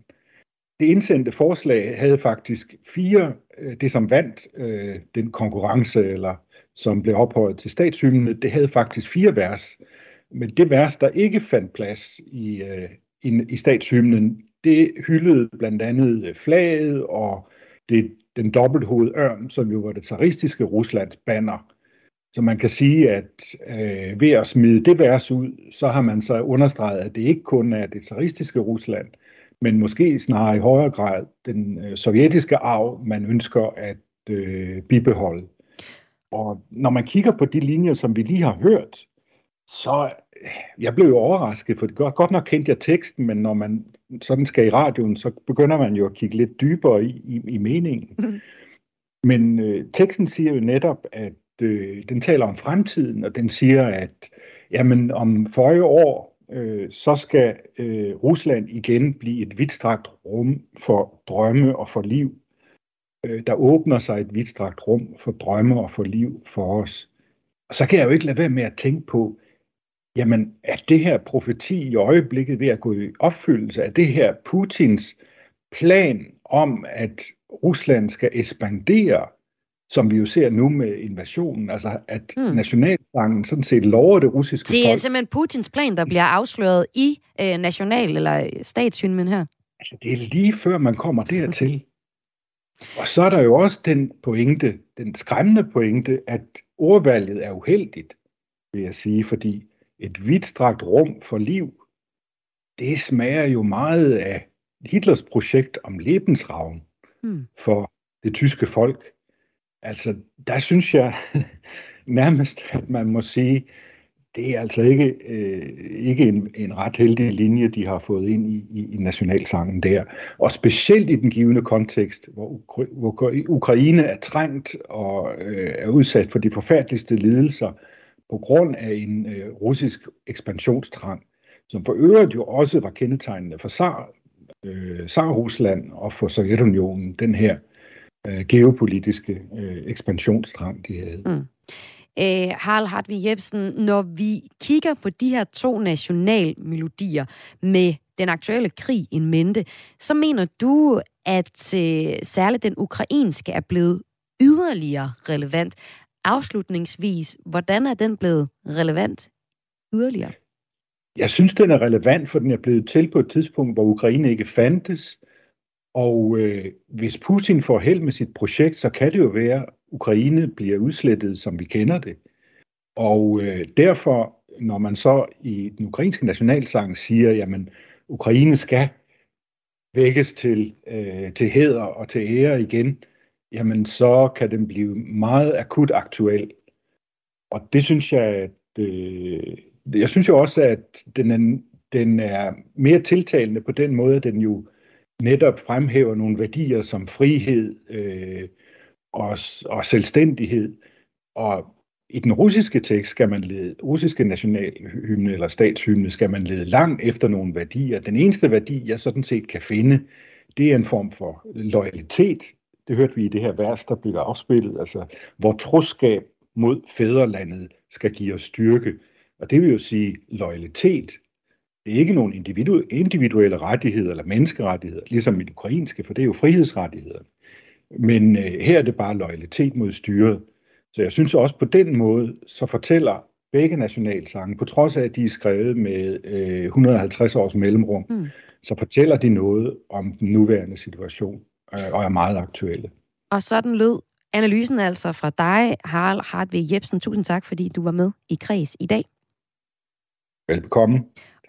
Det indsendte forslag havde faktisk fire, øh, det som vandt øh, den konkurrence, eller som blev ophøjet til statshymne, det havde faktisk fire vers. Men det vers, der ikke fandt plads i, øh, i, i statshymnen, det hyldede blandt andet flaget og det den dobbelthoved ørn, som jo var det tsaristiske Ruslands banner. Så man kan sige, at øh, ved at smide det vers ud, så har man så understreget, at det ikke kun er det tsaristiske Rusland, men måske snarere i højere grad den øh, sovjetiske arv, man ønsker at øh, bibeholde. Og når man kigger på de linjer, som vi lige har hørt, så jeg blev jo overrasket, for godt, godt nok kendte jeg teksten, men når man sådan skal i radioen, så begynder man jo at kigge lidt dybere i, i, i meningen. Mm. Men øh, teksten siger jo netop, at øh, den taler om fremtiden, og den siger, at jamen, om forrige år, øh, så skal øh, Rusland igen blive et vidtstrakt rum for drømme og for liv. Øh, der åbner sig et vidtstrakt rum for drømme og for liv for os. Og så kan jeg jo ikke lade være med at tænke på, jamen er det her profeti i øjeblikket ved at gå i opfyldelse? Er det her Putins plan om, at Rusland skal ekspandere, som vi jo ser nu med invasionen, altså at hmm. nationalsangen sådan set lover det russiske Det er folk. simpelthen Putins plan, der bliver afsløret i øh, national- eller statshymnen her. Altså det er lige før man kommer dertil. Og så er der jo også den pointe, den skræmmende pointe, at ordvalget er uheldigt, vil jeg sige, fordi et vidtstrakt rum for liv, det smager jo meget af Hitlers projekt om Lebensraum hmm. for det tyske folk. Altså, der synes jeg nærmest, at man må sige, det er altså ikke, øh, ikke en, en ret heldig linje, de har fået ind i, i, i nationalsangen der. Og specielt i den givende kontekst, hvor, hvor Ukraine er trængt og øh, er udsat for de forfærdeligste lidelser på grund af en øh, russisk ekspansionstrang, som for øvrigt jo også var kendetegnende for Tsar, øh, Tsar-Rusland og for Sovjetunionen, den her øh, geopolitiske øh, ekspansionstrang, de havde. Mm. Øh, Harald Hartvig Jebsen, når vi kigger på de her to nationalmelodier med den aktuelle krig i mente, så mener du, at øh, særligt den ukrainske er blevet yderligere relevant. Afslutningsvis, hvordan er den blevet relevant yderligere? Jeg synes, den er relevant, for den er blevet til på et tidspunkt, hvor Ukraine ikke fandtes. Og øh, hvis Putin får held med sit projekt, så kan det jo være, at Ukraine bliver udslettet, som vi kender det. Og øh, derfor, når man så i den ukrainske nationalsang siger, jamen Ukraine skal vækkes til, øh, til heder og til ære igen, jamen så kan den blive meget akut aktuel. Og det synes jeg, at øh, jeg synes jo også, at den er, den er mere tiltalende på den måde, at den jo netop fremhæver nogle værdier som frihed øh, og, og selvstændighed. Og i den russiske tekst skal man lede, russiske nationalhymne eller statshymne, skal man lede langt efter nogle værdier. Den eneste værdi, jeg sådan set kan finde, det er en form for loyalitet. Det hørte vi i det her vers, der blev afspillet, altså hvor troskab mod fædrelandet skal give os styrke. Og det vil jo sige loyalitet. Det er ikke nogen individu- individuelle rettigheder eller menneskerettigheder, ligesom i det ukrainske, for det er jo frihedsrettigheder. Men øh, her er det bare loyalitet mod styret. Så jeg synes også på den måde, så fortæller begge nationalsange, på trods af at de er skrevet med øh, 150 års mellemrum, mm. så fortæller de noget om den nuværende situation øh, og er meget aktuelle. Og sådan lød analysen altså fra dig, Harald Hartvig Jebsen. Tusind tak, fordi du var med i Kreds i dag. Velbekomme.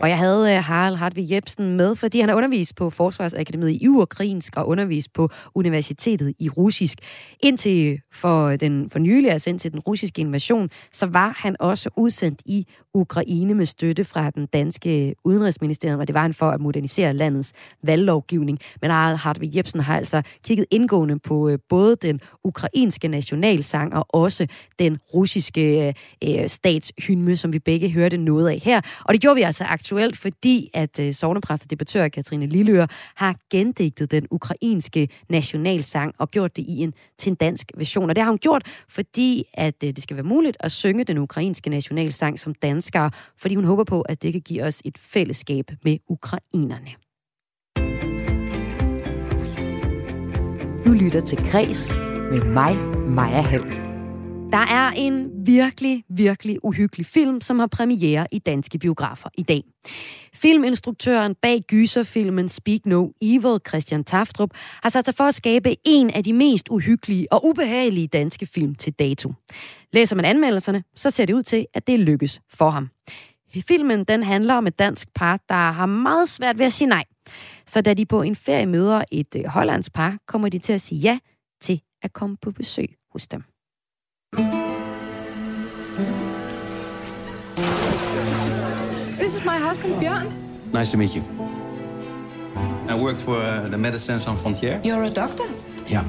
Og jeg havde uh, Harald Hartvig Jebsen med, fordi han har undervist på Forsvarsakademiet i ukrainsk og undervist på universitetet i russisk. Indtil for den for nylig, altså indtil den russiske invasion, så var han også udsendt i Ukraine med støtte fra den danske udenrigsministerium, og det var han for at modernisere landets valglovgivning. Men Harald Hartvig Jebsen har altså kigget indgående på uh, både den ukrainske nationalsang og også den russiske øh, uh, statshymne, som vi begge hørte noget af her. Og det gjorde vi altså aktivt aktuelt, fordi at øh, sovnepræst og debattør Katrine Lilleør har gendigtet den ukrainske nationalsang og gjort det i en, til en dansk version. Og det har hun gjort, fordi at øh, det skal være muligt at synge den ukrainske nationalsang som danskere, fordi hun håber på, at det kan give os et fællesskab med ukrainerne. Du lytter til Græs med mig, Maja Hall. Der er en virkelig, virkelig uhyggelig film, som har premiere i danske biografer i dag. Filminstruktøren bag gyserfilmen Speak No Evil, Christian Taftrup, har sat sig for at skabe en af de mest uhyggelige og ubehagelige danske film til dato. Læser man anmeldelserne, så ser det ud til, at det lykkes for ham. Filmen den handler om et dansk par, der har meget svært ved at sige nej. Så da de på en ferie møder et øh, hollandsk par, kommer de til at sige ja til at komme på besøg hos dem. Husband, Bjørn. Nice to meet you. I worked for uh, the Medicine Sans Frontières. You're a doctor? Yeah.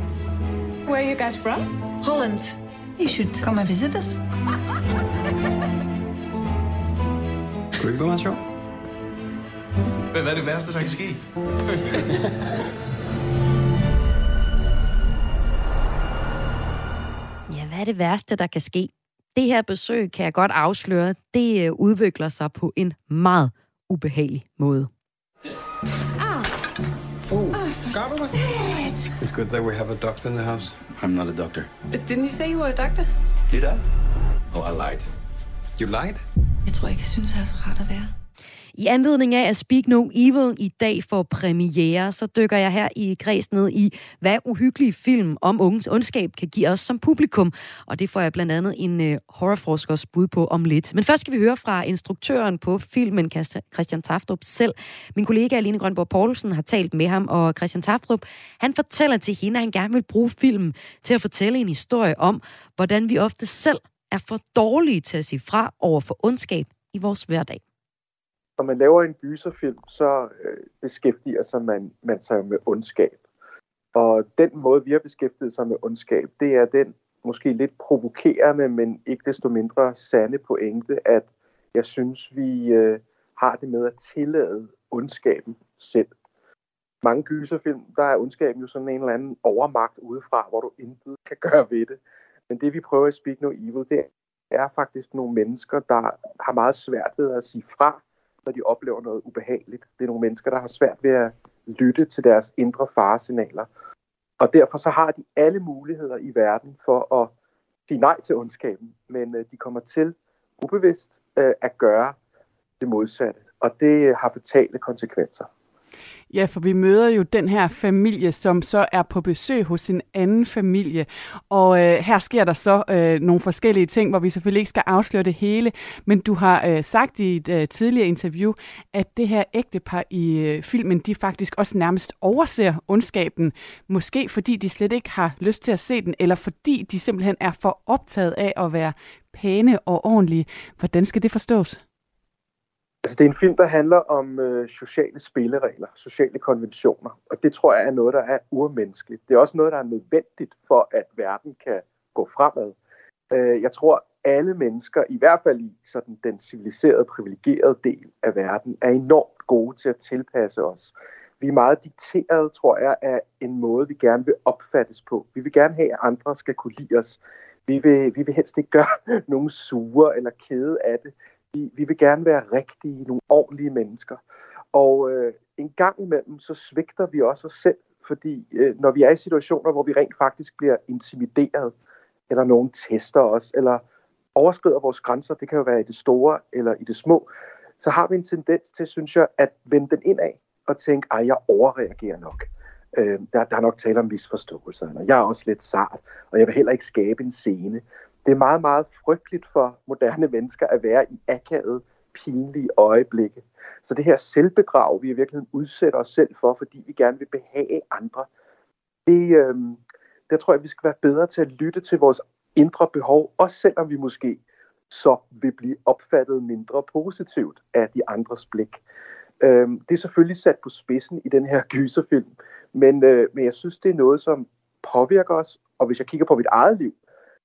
Where are you guys from? Holland. You should come and visit us. Skal du ikke være meget sjov? Hvad er det værste, der kan ske? Ja, hvad er det værste, der kan ske? Det her besøg, kan jeg godt afsløre, det øh, udvikler sig på en meget ubehagelig måde. Got it? It's good that we have a doctor in the house. I'm not a doctor. But didn't you say you were a doctor? Did I? Oh, I lied. You lied? Jeg tror ikke, jeg synes, jeg er så rart at være. I anledning af, at Speak No Evil i dag får premiere, så dykker jeg her i Græs ned i, hvad uhyggelige film om unges ondskab kan give os som publikum. Og det får jeg blandt andet en øh, horrorforskers bud på om lidt. Men først skal vi høre fra instruktøren på filmen, Christian Taftrup selv. Min kollega Aline Grønborg Poulsen har talt med ham, og Christian Taftrup, han fortæller til hende, at han gerne vil bruge filmen til at fortælle en historie om, hvordan vi ofte selv er for dårlige til at sige fra over for ondskab i vores hverdag når man laver en gyserfilm, så øh, beskæftiger sig man, man sig med ondskab. Og den måde, vi har beskæftiget sig med ondskab, det er den måske lidt provokerende, men ikke desto mindre sande pointe, at jeg synes, vi øh, har det med at tillade ondskaben selv. Mange gyserfilm, der er ondskaben jo sådan en eller anden overmagt udefra, hvor du intet kan gøre ved det. Men det vi prøver at Speak No Evil, det er faktisk nogle mennesker, der har meget svært ved at sige fra, når de oplever noget ubehageligt. Det er nogle mennesker, der har svært ved at lytte til deres indre faresignaler. Og derfor så har de alle muligheder i verden for at sige nej til ondskaben, men øh, de kommer til ubevidst øh, at gøre det modsatte. Og det har fatale konsekvenser. Ja, for vi møder jo den her familie, som så er på besøg hos sin anden familie. Og øh, her sker der så øh, nogle forskellige ting, hvor vi selvfølgelig ikke skal afsløre det hele. Men du har øh, sagt i et øh, tidligere interview, at det her ægtepar i øh, filmen, de faktisk også nærmest overser ondskaben. Måske fordi de slet ikke har lyst til at se den, eller fordi de simpelthen er for optaget af at være pæne og ordentlige. Hvordan skal det forstås? Altså, det er en film, der handler om øh, sociale spilleregler, sociale konventioner, og det tror jeg er noget, der er urmenneskeligt. Det er også noget, der er nødvendigt for, at verden kan gå fremad. Øh, jeg tror, alle mennesker, i hvert fald i sådan den civiliserede, privilegerede del af verden, er enormt gode til at tilpasse os. Vi er meget dikteret, tror jeg, af en måde, vi gerne vil opfattes på. Vi vil gerne have, at andre skal kunne lide os. Vi vil, vi vil helst ikke gøre nogen sure eller kede af det. Vi, vi vil gerne være rigtige, nogle ordentlige mennesker. Og øh, en gang imellem, så svigter vi også os selv, fordi øh, når vi er i situationer, hvor vi rent faktisk bliver intimideret, eller nogen tester os, eller overskrider vores grænser, det kan jo være i det store eller i det små, så har vi en tendens til, synes jeg, at vende den indad og tænke, ej, jeg overreagerer nok. Øh, der, der er nok tale om misforståelser, og jeg er også lidt sart, og jeg vil heller ikke skabe en scene det er meget, meget frygteligt for moderne mennesker at være i akavet, pinlige øjeblikke. Så det her selvbedrag, vi i virkeligheden udsætter os selv for, fordi vi gerne vil behage andre, det, øh, der tror jeg, vi skal være bedre til at lytte til vores indre behov, også selvom vi måske så vil blive opfattet mindre positivt af de andres blik. Øh, det er selvfølgelig sat på spidsen i den her gyserfilm, men, øh, men jeg synes, det er noget, som påvirker os, og hvis jeg kigger på mit eget liv,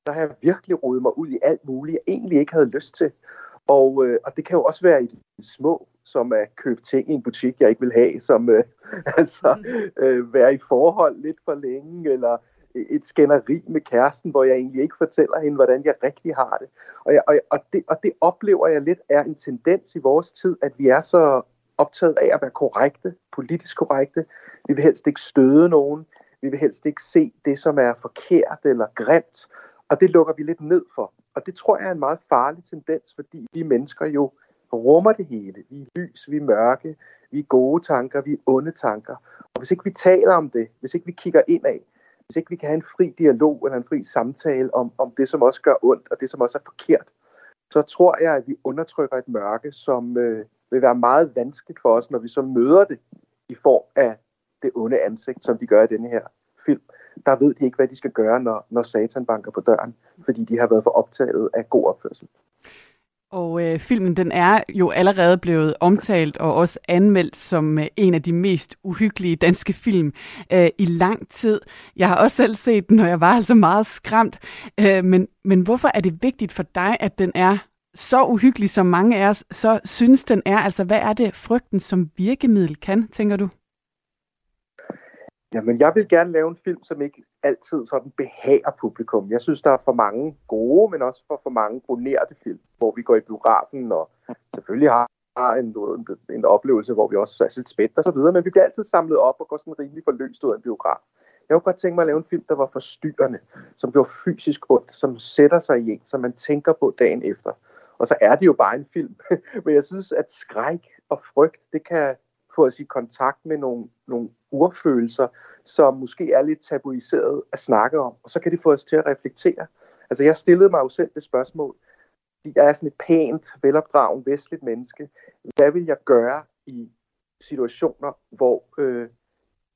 der har jeg virkelig rodet mig ud i alt muligt, jeg egentlig ikke havde lyst til. Og, øh, og det kan jo også være i de små, som at købe ting i en butik, jeg ikke vil have, som øh, altså øh, være i forhold lidt for længe, eller et skænderi med kæresten, hvor jeg egentlig ikke fortæller hende, hvordan jeg rigtig har det. Og, jeg, og, og, det. og det oplever jeg lidt er en tendens i vores tid, at vi er så optaget af at være korrekte, politisk korrekte. Vi vil helst ikke støde nogen. Vi vil helst ikke se det, som er forkert eller grimt. Og det lukker vi lidt ned for. Og det tror jeg er en meget farlig tendens, fordi vi mennesker jo rummer det hele. Vi er lys, vi er mørke, vi er gode tanker, vi er onde tanker. Og hvis ikke vi taler om det, hvis ikke vi kigger indad, hvis ikke vi kan have en fri dialog eller en fri samtale om, om det, som også gør ondt, og det, som også er forkert, så tror jeg, at vi undertrykker et mørke, som øh, vil være meget vanskeligt for os, når vi så møder det i form af det onde ansigt, som de gør i denne her film der ved de ikke, hvad de skal gøre, når, når satan banker på døren, fordi de har været for optaget af god opførsel. Og øh, filmen den er jo allerede blevet omtalt og også anmeldt som øh, en af de mest uhyggelige danske film øh, i lang tid. Jeg har også selv set den, og jeg var altså meget skræmt. Øh, men, men hvorfor er det vigtigt for dig, at den er så uhyggelig, som mange af os så synes, den er? Altså, hvad er det, frygten som virkemiddel kan, tænker du? Jamen, jeg vil gerne lave en film, som ikke altid sådan behager publikum. Jeg synes, der er for mange gode, men også for for mange bonerte film, hvor vi går i biografen og selvfølgelig har har en, en, en oplevelse, hvor vi også er lidt spændt og så videre, men vi bliver altid samlet op og går sådan rimelig forløst ud af en biograf. Jeg kunne godt tænke mig at lave en film, der var forstyrrende, som gjorde fysisk ondt, som sætter sig i en, som man tænker på dagen efter. Og så er det jo bare en film. Men jeg synes, at skræk og frygt, det kan få os i kontakt med nogle, nogle urfølelser, som måske er lidt tabuiseret at snakke om. Og så kan det få os til at reflektere. Altså jeg stillede mig jo selv det spørgsmål, fordi jeg er sådan et pænt, velopdragen, vestligt menneske. Hvad vil jeg gøre i situationer, hvor øh,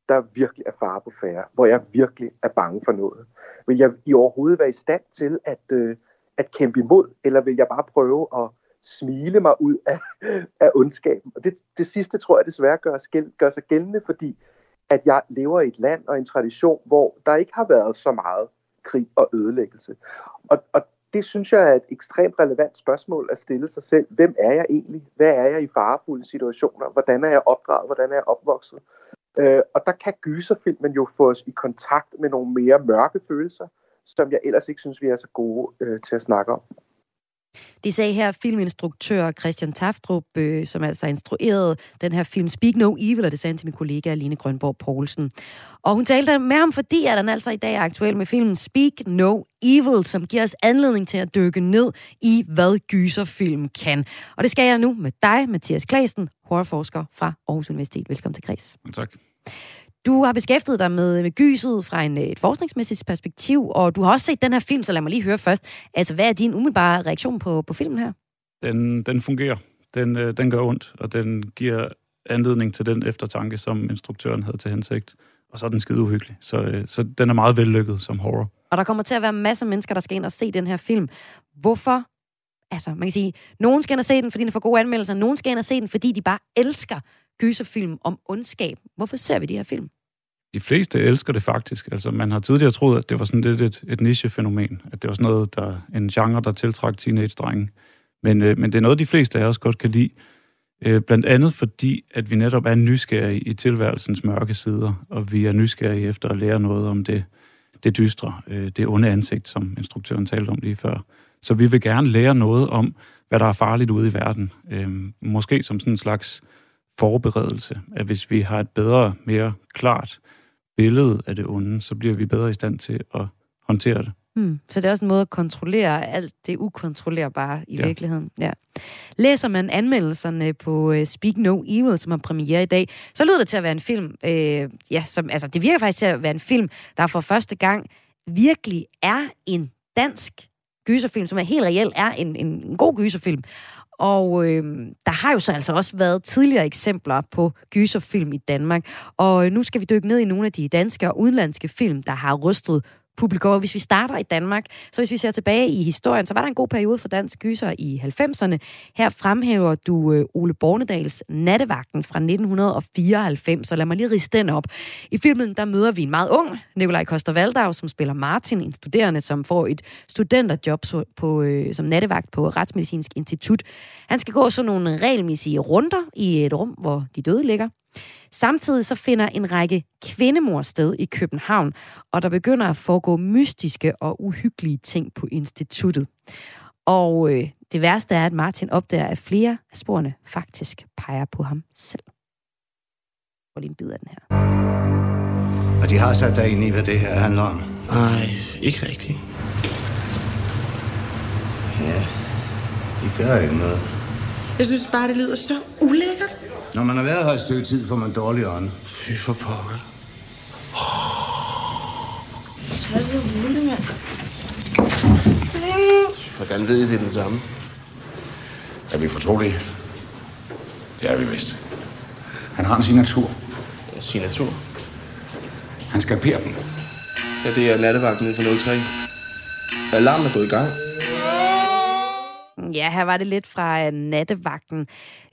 der virkelig er fare på færre, hvor jeg virkelig er bange for noget? Vil jeg i overhovedet være i stand til at, øh, at kæmpe imod, eller vil jeg bare prøve at smile mig ud af, af ondskaben? Og det, det sidste tror jeg desværre gør, gør sig gældende, fordi at jeg lever i et land og en tradition, hvor der ikke har været så meget krig og ødelæggelse. Og, og det synes jeg er et ekstremt relevant spørgsmål at stille sig selv. Hvem er jeg egentlig? Hvad er jeg i farefulde situationer? Hvordan er jeg opdraget? Hvordan er jeg opvokset? Øh, og der kan gyserfilmen jo få os i kontakt med nogle mere mørke følelser, som jeg ellers ikke synes, vi er så gode øh, til at snakke om. Det sagde her filminstruktør Christian Taftrup, øh, som altså instruerede den her film Speak No Evil, og det sagde han til min kollega Aline Grønborg Poulsen. Og hun talte med ham, fordi at han altså i dag er aktuel med filmen Speak No Evil, som giver os anledning til at dykke ned i, hvad gyserfilm kan. Og det skal jeg nu med dig, Mathias Klasen, horrorforsker fra Aarhus Universitet. Velkommen til Kreds. Tak. Du har beskæftiget dig med, med gyset fra en, et forskningsmæssigt perspektiv, og du har også set den her film, så lad mig lige høre først. Altså, hvad er din umiddelbare reaktion på, på filmen her? Den, den fungerer. Den, øh, den gør ondt, og den giver anledning til den eftertanke, som instruktøren havde til hensigt. Og så er den skide uhyggelig. Så, øh, så den er meget vellykket som horror. Og der kommer til at være masser af mennesker, der skal ind og se den her film. Hvorfor? Altså, man kan sige, nogen skal ind og se den, fordi den får gode anmeldelser. Nogen skal ind og se den, fordi de bare elsker gyserfilm om ondskab. Hvorfor ser vi de her film? De fleste elsker det faktisk. Altså, man har tidligere troet, at det var sådan lidt et, et nichefænomen. At det var sådan noget, der, en genre, der tiltrak teenage-drenge. Men, øh, men det er noget, de fleste af os godt kan lide. Øh, blandt andet fordi, at vi netop er nysgerrige i tilværelsens mørke sider, og vi er nysgerrige efter at lære noget om det, det dystre, øh, det onde ansigt, som instruktøren talte om lige før. Så vi vil gerne lære noget om, hvad der er farligt ude i verden. Øh, måske som sådan en slags forberedelse, at hvis vi har et bedre, mere klart billede af det onde, så bliver vi bedre i stand til at håndtere det. Hmm. Så det er også en måde at kontrollere alt det ukontrollerbare i ja. virkeligheden. Ja. Læser man anmeldelserne på uh, Speak No Evil, som har premiere i dag, så lyder det til at være en film, øh, ja, som, altså det virker faktisk til at være en film, der for første gang virkelig er en dansk gyserfilm, som er helt reelt er en, en, en god gyserfilm. Og øh, der har jo så altså også været tidligere eksempler på gyserfilm i Danmark. Og øh, nu skal vi dykke ned i nogle af de danske og udenlandske film, der har rystet publikum. Hvis vi starter i Danmark, så hvis vi ser tilbage i historien, så var der en god periode for dansk gyser i 90'erne. Her fremhæver du øh, Ole Bornedals Nattevagten fra 1994, så lad mig lige riste den op. I filmen, der møder vi en meget ung Nikolaj Koster Valdau, som spiller Martin, en studerende, som får et studenterjob på, øh, som nattevagt på Retsmedicinsk Institut. Han skal gå sådan nogle regelmæssige runder i et rum, hvor de døde ligger. Samtidig så finder en række kvindemor sted i København, og der begynder at foregå mystiske og uhyggelige ting på instituttet. Og øh, det værste er, at Martin opdager, at flere af sporene faktisk peger på ham selv. Og lige en bid af den her. Og de har sat dig ind i, hvad det her handler om? Nej, ikke rigtigt. Ja, de gør ikke noget. Jeg synes bare, det lyder så ulækkert. Når man har været her et stykke tid, får man dårlig ånd. Fy for pokker. Så er det muligt, mand. Hvordan ved I, det er den samme? Er vi fortrolige? Det er vi vist. Han har en signatur. Ja, signatur? Han skal den. Ja, det er nattevagten nede for 03. Alarmen er gået i gang. Øhm, ja, her var det lidt fra øh, nattevagten.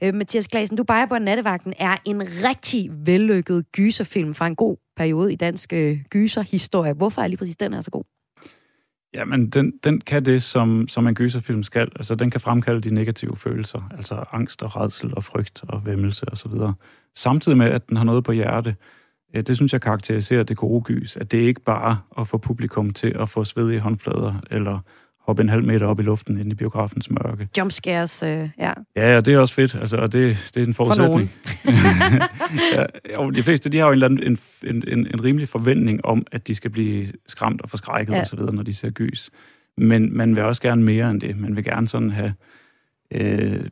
Øh, Mathias Glasen, du peger på, at nattevagten er en rigtig vellykket gyserfilm fra en god periode i dansk øh, gyserhistorie. Hvorfor er lige præcis den her så god? Jamen, den, den kan det, som, som en gyserfilm skal. Altså, den kan fremkalde de negative følelser, altså angst og redsel og frygt og væmmelse osv. Samtidig med, at den har noget på hjerte. Øh, det synes jeg karakteriserer det gode gys, at det ikke bare at få publikum til at få svedige håndflader eller hoppe en halv meter op i luften ind i biografens mørke. Jumpscares, øh, ja. Ja, og det er også fedt, altså, og det, det er en forudsætning. ja, og de fleste, de har jo en, en, en, en, en rimelig forventning om, at de skal blive skræmt og forskrækket ja. osv., når de ser gys. Men man vil også gerne mere end det. Man vil gerne sådan have øh,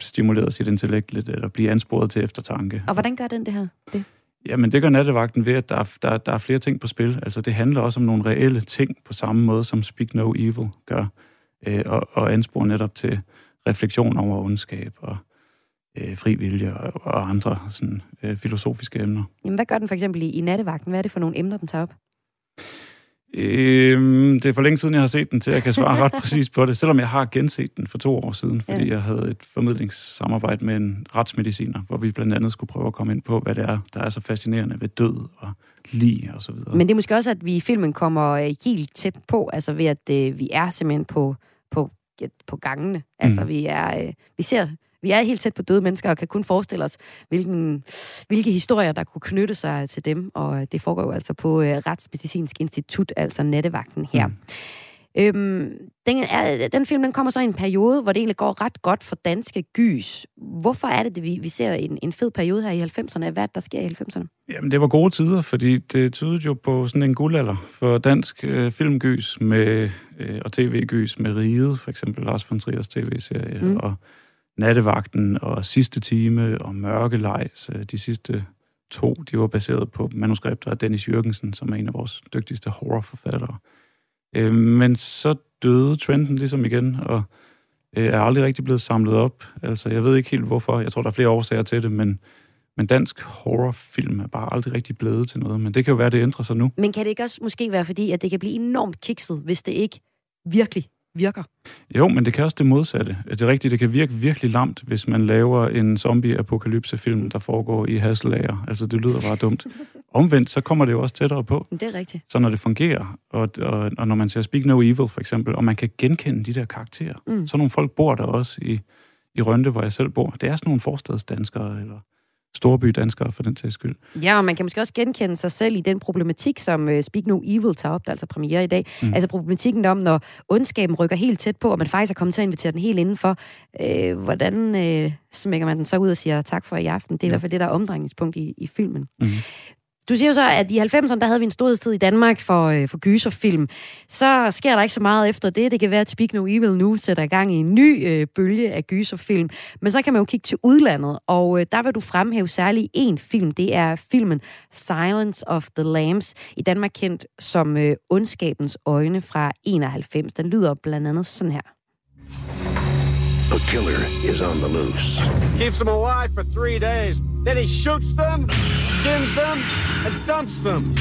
stimuleret sit intellekt lidt, eller blive ansporet til eftertanke. Og hvordan gør den det her? Det? Jamen, det gør nattevagten ved, at der er, der, der er flere ting på spil. Altså, det handler også om nogle reelle ting på samme måde, som Speak No Evil gør, øh, og, og ansporer netop til refleksion over ondskab og øh, fri vilje og, og andre sådan, øh, filosofiske emner. Jamen, hvad gør den for eksempel i, i nattevagten? Hvad er det for nogle emner, den tager op? Øhm, det er for længe siden, jeg har set den, til jeg kan svare ret præcis på det, selvom jeg har genset den for to år siden, fordi ja. jeg havde et formidlingssamarbejde med en retsmediciner, hvor vi blandt andet skulle prøve at komme ind på, hvad det er, der er så fascinerende ved død og lig og så videre. Men det er måske også, at vi i filmen kommer øh, helt tæt på, altså ved at øh, vi er simpelthen på, på, på gangene. Altså mm. vi er, øh, vi ser vi er helt tæt på døde mennesker og kan kun forestille os, hvilken, hvilke historier, der kunne knytte sig til dem. Og det foregår jo altså på uh, Retsmedicinsk Institut, altså nattevagten her. Mm. Øhm, den, er, den film den kommer så i en periode, hvor det egentlig går ret godt for danske gys. Hvorfor er det, at vi, vi ser en, en fed periode her i 90'erne? Hvad der sker i 90'erne? Jamen, det var gode tider, fordi det tydede jo på sådan en guldalder for dansk øh, filmgys med, øh, og tv-gys med Riget, for eksempel Lars von Triers tv-serie, mm. og Nattevagten og Sidste Time og Mørkelejs. Øh, de sidste to, de var baseret på manuskripter af Dennis Jørgensen, som er en af vores dygtigste horrorforfattere. Øh, men så døde trenden ligesom igen, og øh, er aldrig rigtig blevet samlet op. Altså, jeg ved ikke helt hvorfor. Jeg tror, der er flere årsager til det, men, men dansk horrorfilm er bare aldrig rigtig blevet til noget. Men det kan jo være, det ændrer sig nu. Men kan det ikke også måske være fordi, at det kan blive enormt kikset, hvis det ikke virkelig virker. Jo, men det kan også det modsatte. Det er rigtigt, det kan virke virkelig lamt, hvis man laver en zombie-apokalypse-film, der foregår i Hasselager. Altså, det lyder bare dumt. Omvendt, så kommer det jo også tættere på. Det er rigtigt. Så når det fungerer, og, og, og når man ser Speak No Evil, for eksempel, og man kan genkende de der karakterer. Mm. Så nogle folk bor der også i, i Rønte, hvor jeg selv bor. Det er sådan nogle forstadsdanskere, eller storbydanskere for den sags skyld. Ja, og man kan måske også genkende sig selv i den problematik, som uh, Speak No Evil tager op, der altså premiere i dag. Mm. Altså problematikken om, når ondskaben rykker helt tæt på, og man faktisk er kommet til at invitere den helt indenfor, øh, hvordan øh, smækker man den så ud og siger tak for i aften? Det er ja. i hvert fald det, der er omdrejningspunkt i, i filmen. Mm. Du siger jo så, at i 90'erne, der havde vi en storhedstid i Danmark for, øh, for gyserfilm. Så sker der ikke så meget efter det. Det kan være, at Speak No Evil nu sætter i gang i en ny øh, bølge af gyserfilm. Men så kan man jo kigge til udlandet, og øh, der vil du fremhæve særlig en film. Det er filmen Silence of the Lambs, i Danmark kendt som øh, Ondskabens Øjne fra 91. Den lyder blandt andet sådan her. A killer is on the loose. Keeps them alive for three days. Then he shoots them, skins them, and dumps them.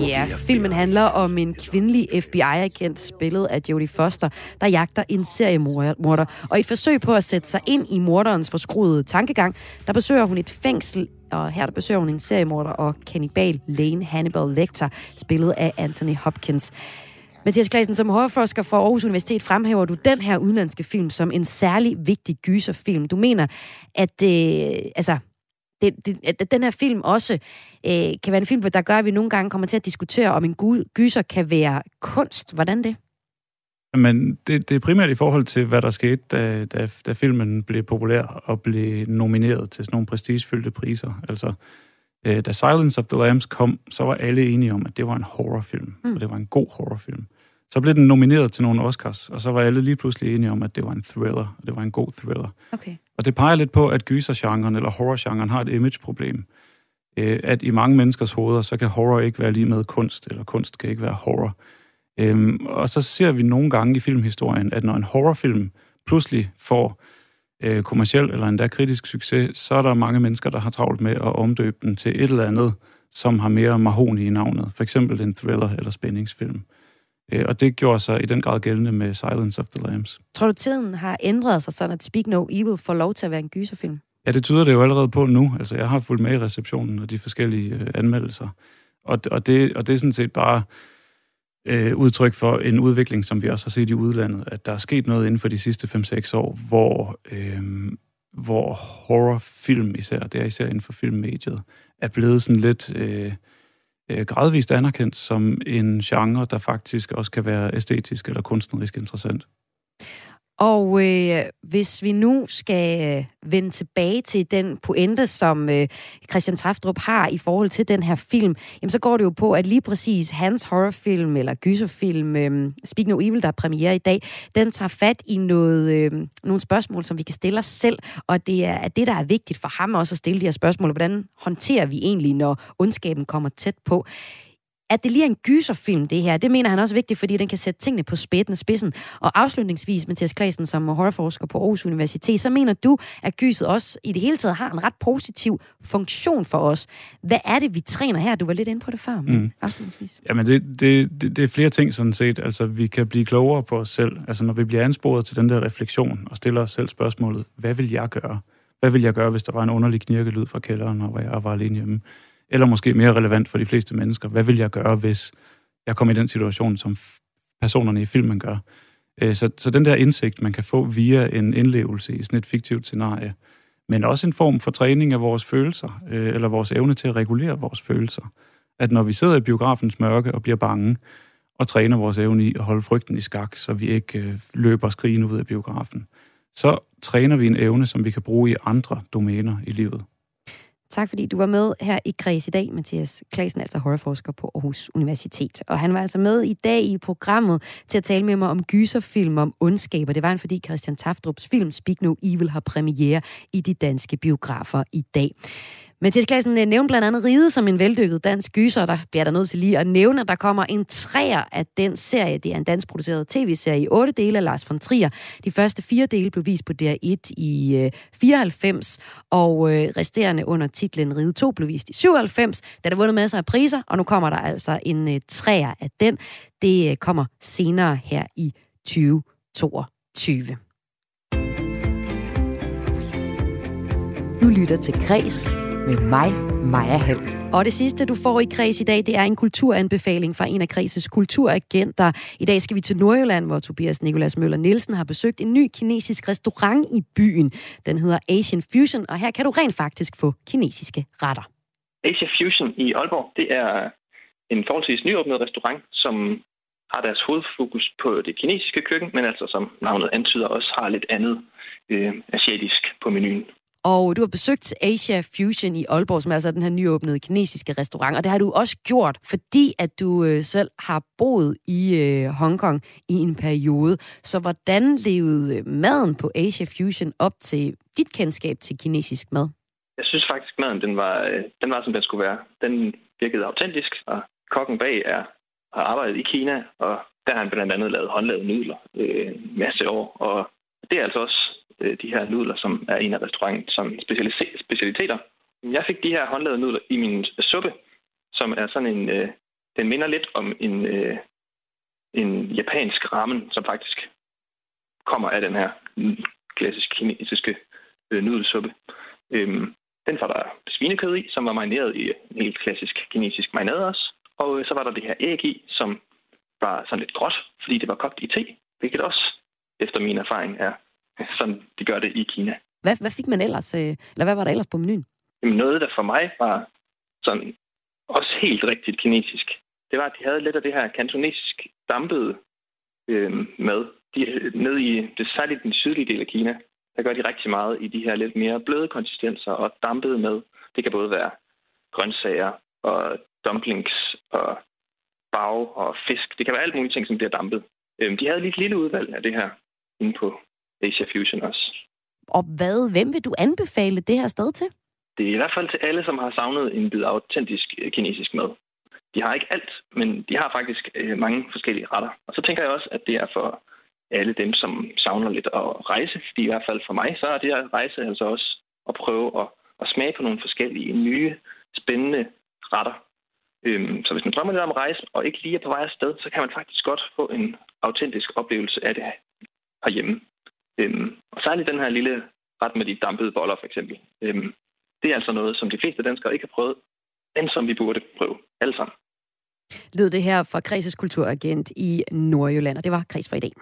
Ja, filmen handler om en kvindelig FBI-agent, spillet af Jodie Foster, der jagter en seriemorder. Og i et forsøg på at sætte sig ind i morderens forskruede tankegang, der besøger hun et fængsel, og her der besøger hun en seriemorder og kannibal Lane Hannibal Lecter, spillet af Anthony Hopkins. Mathias Klassen, som horrorforsker for Aarhus Universitet, fremhæver du den her udenlandske film som en særlig vigtig gyserfilm. Du mener, at øh, altså, det, det, at den her film også øh, kan være en film, der gør, at vi nogle gange kommer til at diskutere, om en gyser kan være kunst. Hvordan det? Men det, det er primært i forhold til, hvad der skete, da, da, da filmen blev populær og blev nomineret til sådan nogle prestigefyldte priser. Altså, øh, da Silence of the Lambs kom, så var alle enige om, at det var en horrorfilm, mm. og det var en god horrorfilm. Så blev den nomineret til nogle Oscars, og så var alle lige pludselig enige om, at det var en thriller, og det var en god thriller. Okay. Og det peger lidt på, at gysergenren eller horrorgenren har et imageproblem. Øh, at i mange menneskers hoveder, så kan horror ikke være lige med kunst, eller kunst kan ikke være horror. Øhm, og så ser vi nogle gange i filmhistorien, at når en horrorfilm pludselig får øh, kommersiel eller endda kritisk succes, så er der mange mennesker, der har travlt med at omdøbe den til et eller andet, som har mere mahoni i navnet. For eksempel en thriller eller spændingsfilm. Øh, og det gjorde sig i den grad gældende med Silence of the Lambs. Tror du, tiden har ændret sig sådan, at Speak No Evil får lov til at være en gyserfilm? Ja, det tyder det jo allerede på nu. Altså, jeg har fulgt med i receptionen og de forskellige øh, anmeldelser. Og, og, det, og det er sådan set bare øh, udtryk for en udvikling, som vi også har set i udlandet, at der er sket noget inden for de sidste 5-6 år, hvor, øh, hvor horrorfilm især, det er især inden for filmmediet, er blevet sådan lidt øh, øh, gradvist anerkendt som en genre, der faktisk også kan være æstetisk eller kunstnerisk interessant. Og øh, hvis vi nu skal øh, vende tilbage til den pointe, som øh, Christian Traftrup har i forhold til den her film, jamen så går det jo på, at lige præcis hans horrorfilm eller gyserfilm, øh, Speak No Evil, der er premiere i dag, den tager fat i noget, øh, nogle spørgsmål, som vi kan stille os selv, og det er at det, der er vigtigt for ham også at stille de her spørgsmål. Hvordan håndterer vi egentlig, når ondskaben kommer tæt på? At det lige er en gyserfilm, det her, det mener han også er vigtigt, fordi den kan sætte tingene på spætten og spidsen. Og afslutningsvis, Mathias Klasen, som horrorforsker på Aarhus Universitet, så mener du, at gyset også i det hele taget har en ret positiv funktion for os. Hvad er det, vi træner her? Du var lidt inde på det før, men mm. afslutningsvis. Jamen, det, det, det, det er flere ting sådan set. Altså, vi kan blive klogere på os selv. Altså, når vi bliver ansporet til den der refleksion og stiller os selv spørgsmålet, hvad vil jeg gøre? Hvad vil jeg gøre, hvis der var en underlig knirkelyd fra kælderen, og jeg var alene hjemme? Eller måske mere relevant for de fleste mennesker, hvad vil jeg gøre, hvis jeg kommer i den situation, som personerne i filmen gør? Øh, så, så den der indsigt, man kan få via en indlevelse i sådan et fiktivt scenarie, men også en form for træning af vores følelser, øh, eller vores evne til at regulere vores følelser. At når vi sidder i biografens mørke og bliver bange, og træner vores evne i at holde frygten i skak, så vi ikke øh, løber skrigende ud af biografen, så træner vi en evne, som vi kan bruge i andre domæner i livet. Tak fordi du var med her i Græs i dag, Mathias Klasen, altså horrorforsker på Aarhus Universitet. Og han var altså med i dag i programmet til at tale med mig om gyserfilm om ondskab, og det var han, fordi Christian Taftrups film Speak No Evil har premiere i de danske biografer i dag. Mathias Klassen øh, nævnte blandt andet Ride som en veldykket dansk gyser. Der bliver der nødt til lige at nævne, at der kommer en træer af den serie. Det er en dansk produceret tv-serie i otte dele af Lars von Trier. De første fire dele blev vist på DR1 i øh, 94, og øh, resterende under titlen Ride 2 blev vist i 97. Den der vundet masser af priser, og nu kommer der altså en øh, træer af den. Det øh, kommer senere her i 2022. Du lytter til Græs med mig, Maja Hall. Og det sidste, du får i Kreds i dag, det er en kulturanbefaling fra en af Kredses kulturagenter. I dag skal vi til Nordjylland, hvor Tobias Nikolas Møller Nielsen har besøgt en ny kinesisk restaurant i byen. Den hedder Asian Fusion, og her kan du rent faktisk få kinesiske retter. Asia Fusion i Aalborg, det er en forholdsvis nyåbnet restaurant, som har deres hovedfokus på det kinesiske køkken, men altså som navnet antyder også har lidt andet øh, asiatisk på menuen. Og du har besøgt Asia Fusion i Aalborg, som er altså den her nyåbnede kinesiske restaurant. Og det har du også gjort, fordi at du øh, selv har boet i øh, Hongkong i en periode. Så hvordan levede øh, maden på Asia Fusion op til dit kendskab til kinesisk mad? Jeg synes faktisk, maden den var, øh, den var, som den skulle være. Den virkede autentisk, og kokken bag er, har arbejdet i Kina, og der har han blandt andet lavet håndlavede nudler øh, masse år. Og det er altså også Øh, de her nudler, som er en af restaurantens som specialiteter. Jeg fik de her håndlavede nudler i min suppe, som er sådan en... Øh, den minder lidt om en, øh, en japansk ramen, som faktisk kommer af den her klassisk kinesiske øh, nudelsuppe. Øhm, den var der svinekød i, som var marineret i en helt klassisk kinesisk marinade også. Og øh, så var der det her æg i, som var sådan lidt gråt, fordi det var kogt i te, hvilket også, efter min erfaring, er som de gør det i Kina. Hvad, hvad fik man ellers, øh, eller hvad var der ellers på menuen? Jamen noget, der for mig var sådan også helt rigtigt kinesisk, det var, at de havde lidt af det her kantonesisk dampede øh, mad. De, nede i det særligt den sydlige del af Kina, der gør de rigtig meget i de her lidt mere bløde konsistenser og dampede mad. Det kan både være grøntsager og dumplings og bag og fisk. Det kan være alt muligt ting, som bliver dampet. Øh, de havde lige et lille udvalg af det her inde på Asia Fusion også. Og hvad, hvem vil du anbefale det her sted til? Det er i hvert fald til alle, som har savnet en bid autentisk øh, kinesisk mad. De har ikke alt, men de har faktisk øh, mange forskellige retter. Og så tænker jeg også, at det er for alle dem, som savner lidt at rejse. Fordi i hvert fald for mig, så er det at rejse altså også at prøve at, at smage på nogle forskellige nye, spændende retter. Øhm, så hvis man drømmer lidt om at rejse, og ikke lige er på vej afsted, så kan man faktisk godt få en autentisk oplevelse af det herhjemme. Øhm, og særligt den her lille ret med de dampede boller, for eksempel. Øhm, det er altså noget, som de fleste danskere ikke har prøvet, men som vi burde prøve alle sammen. Lød det her fra Kreses kulturagent i Nordjylland, og det var Kres for i dag.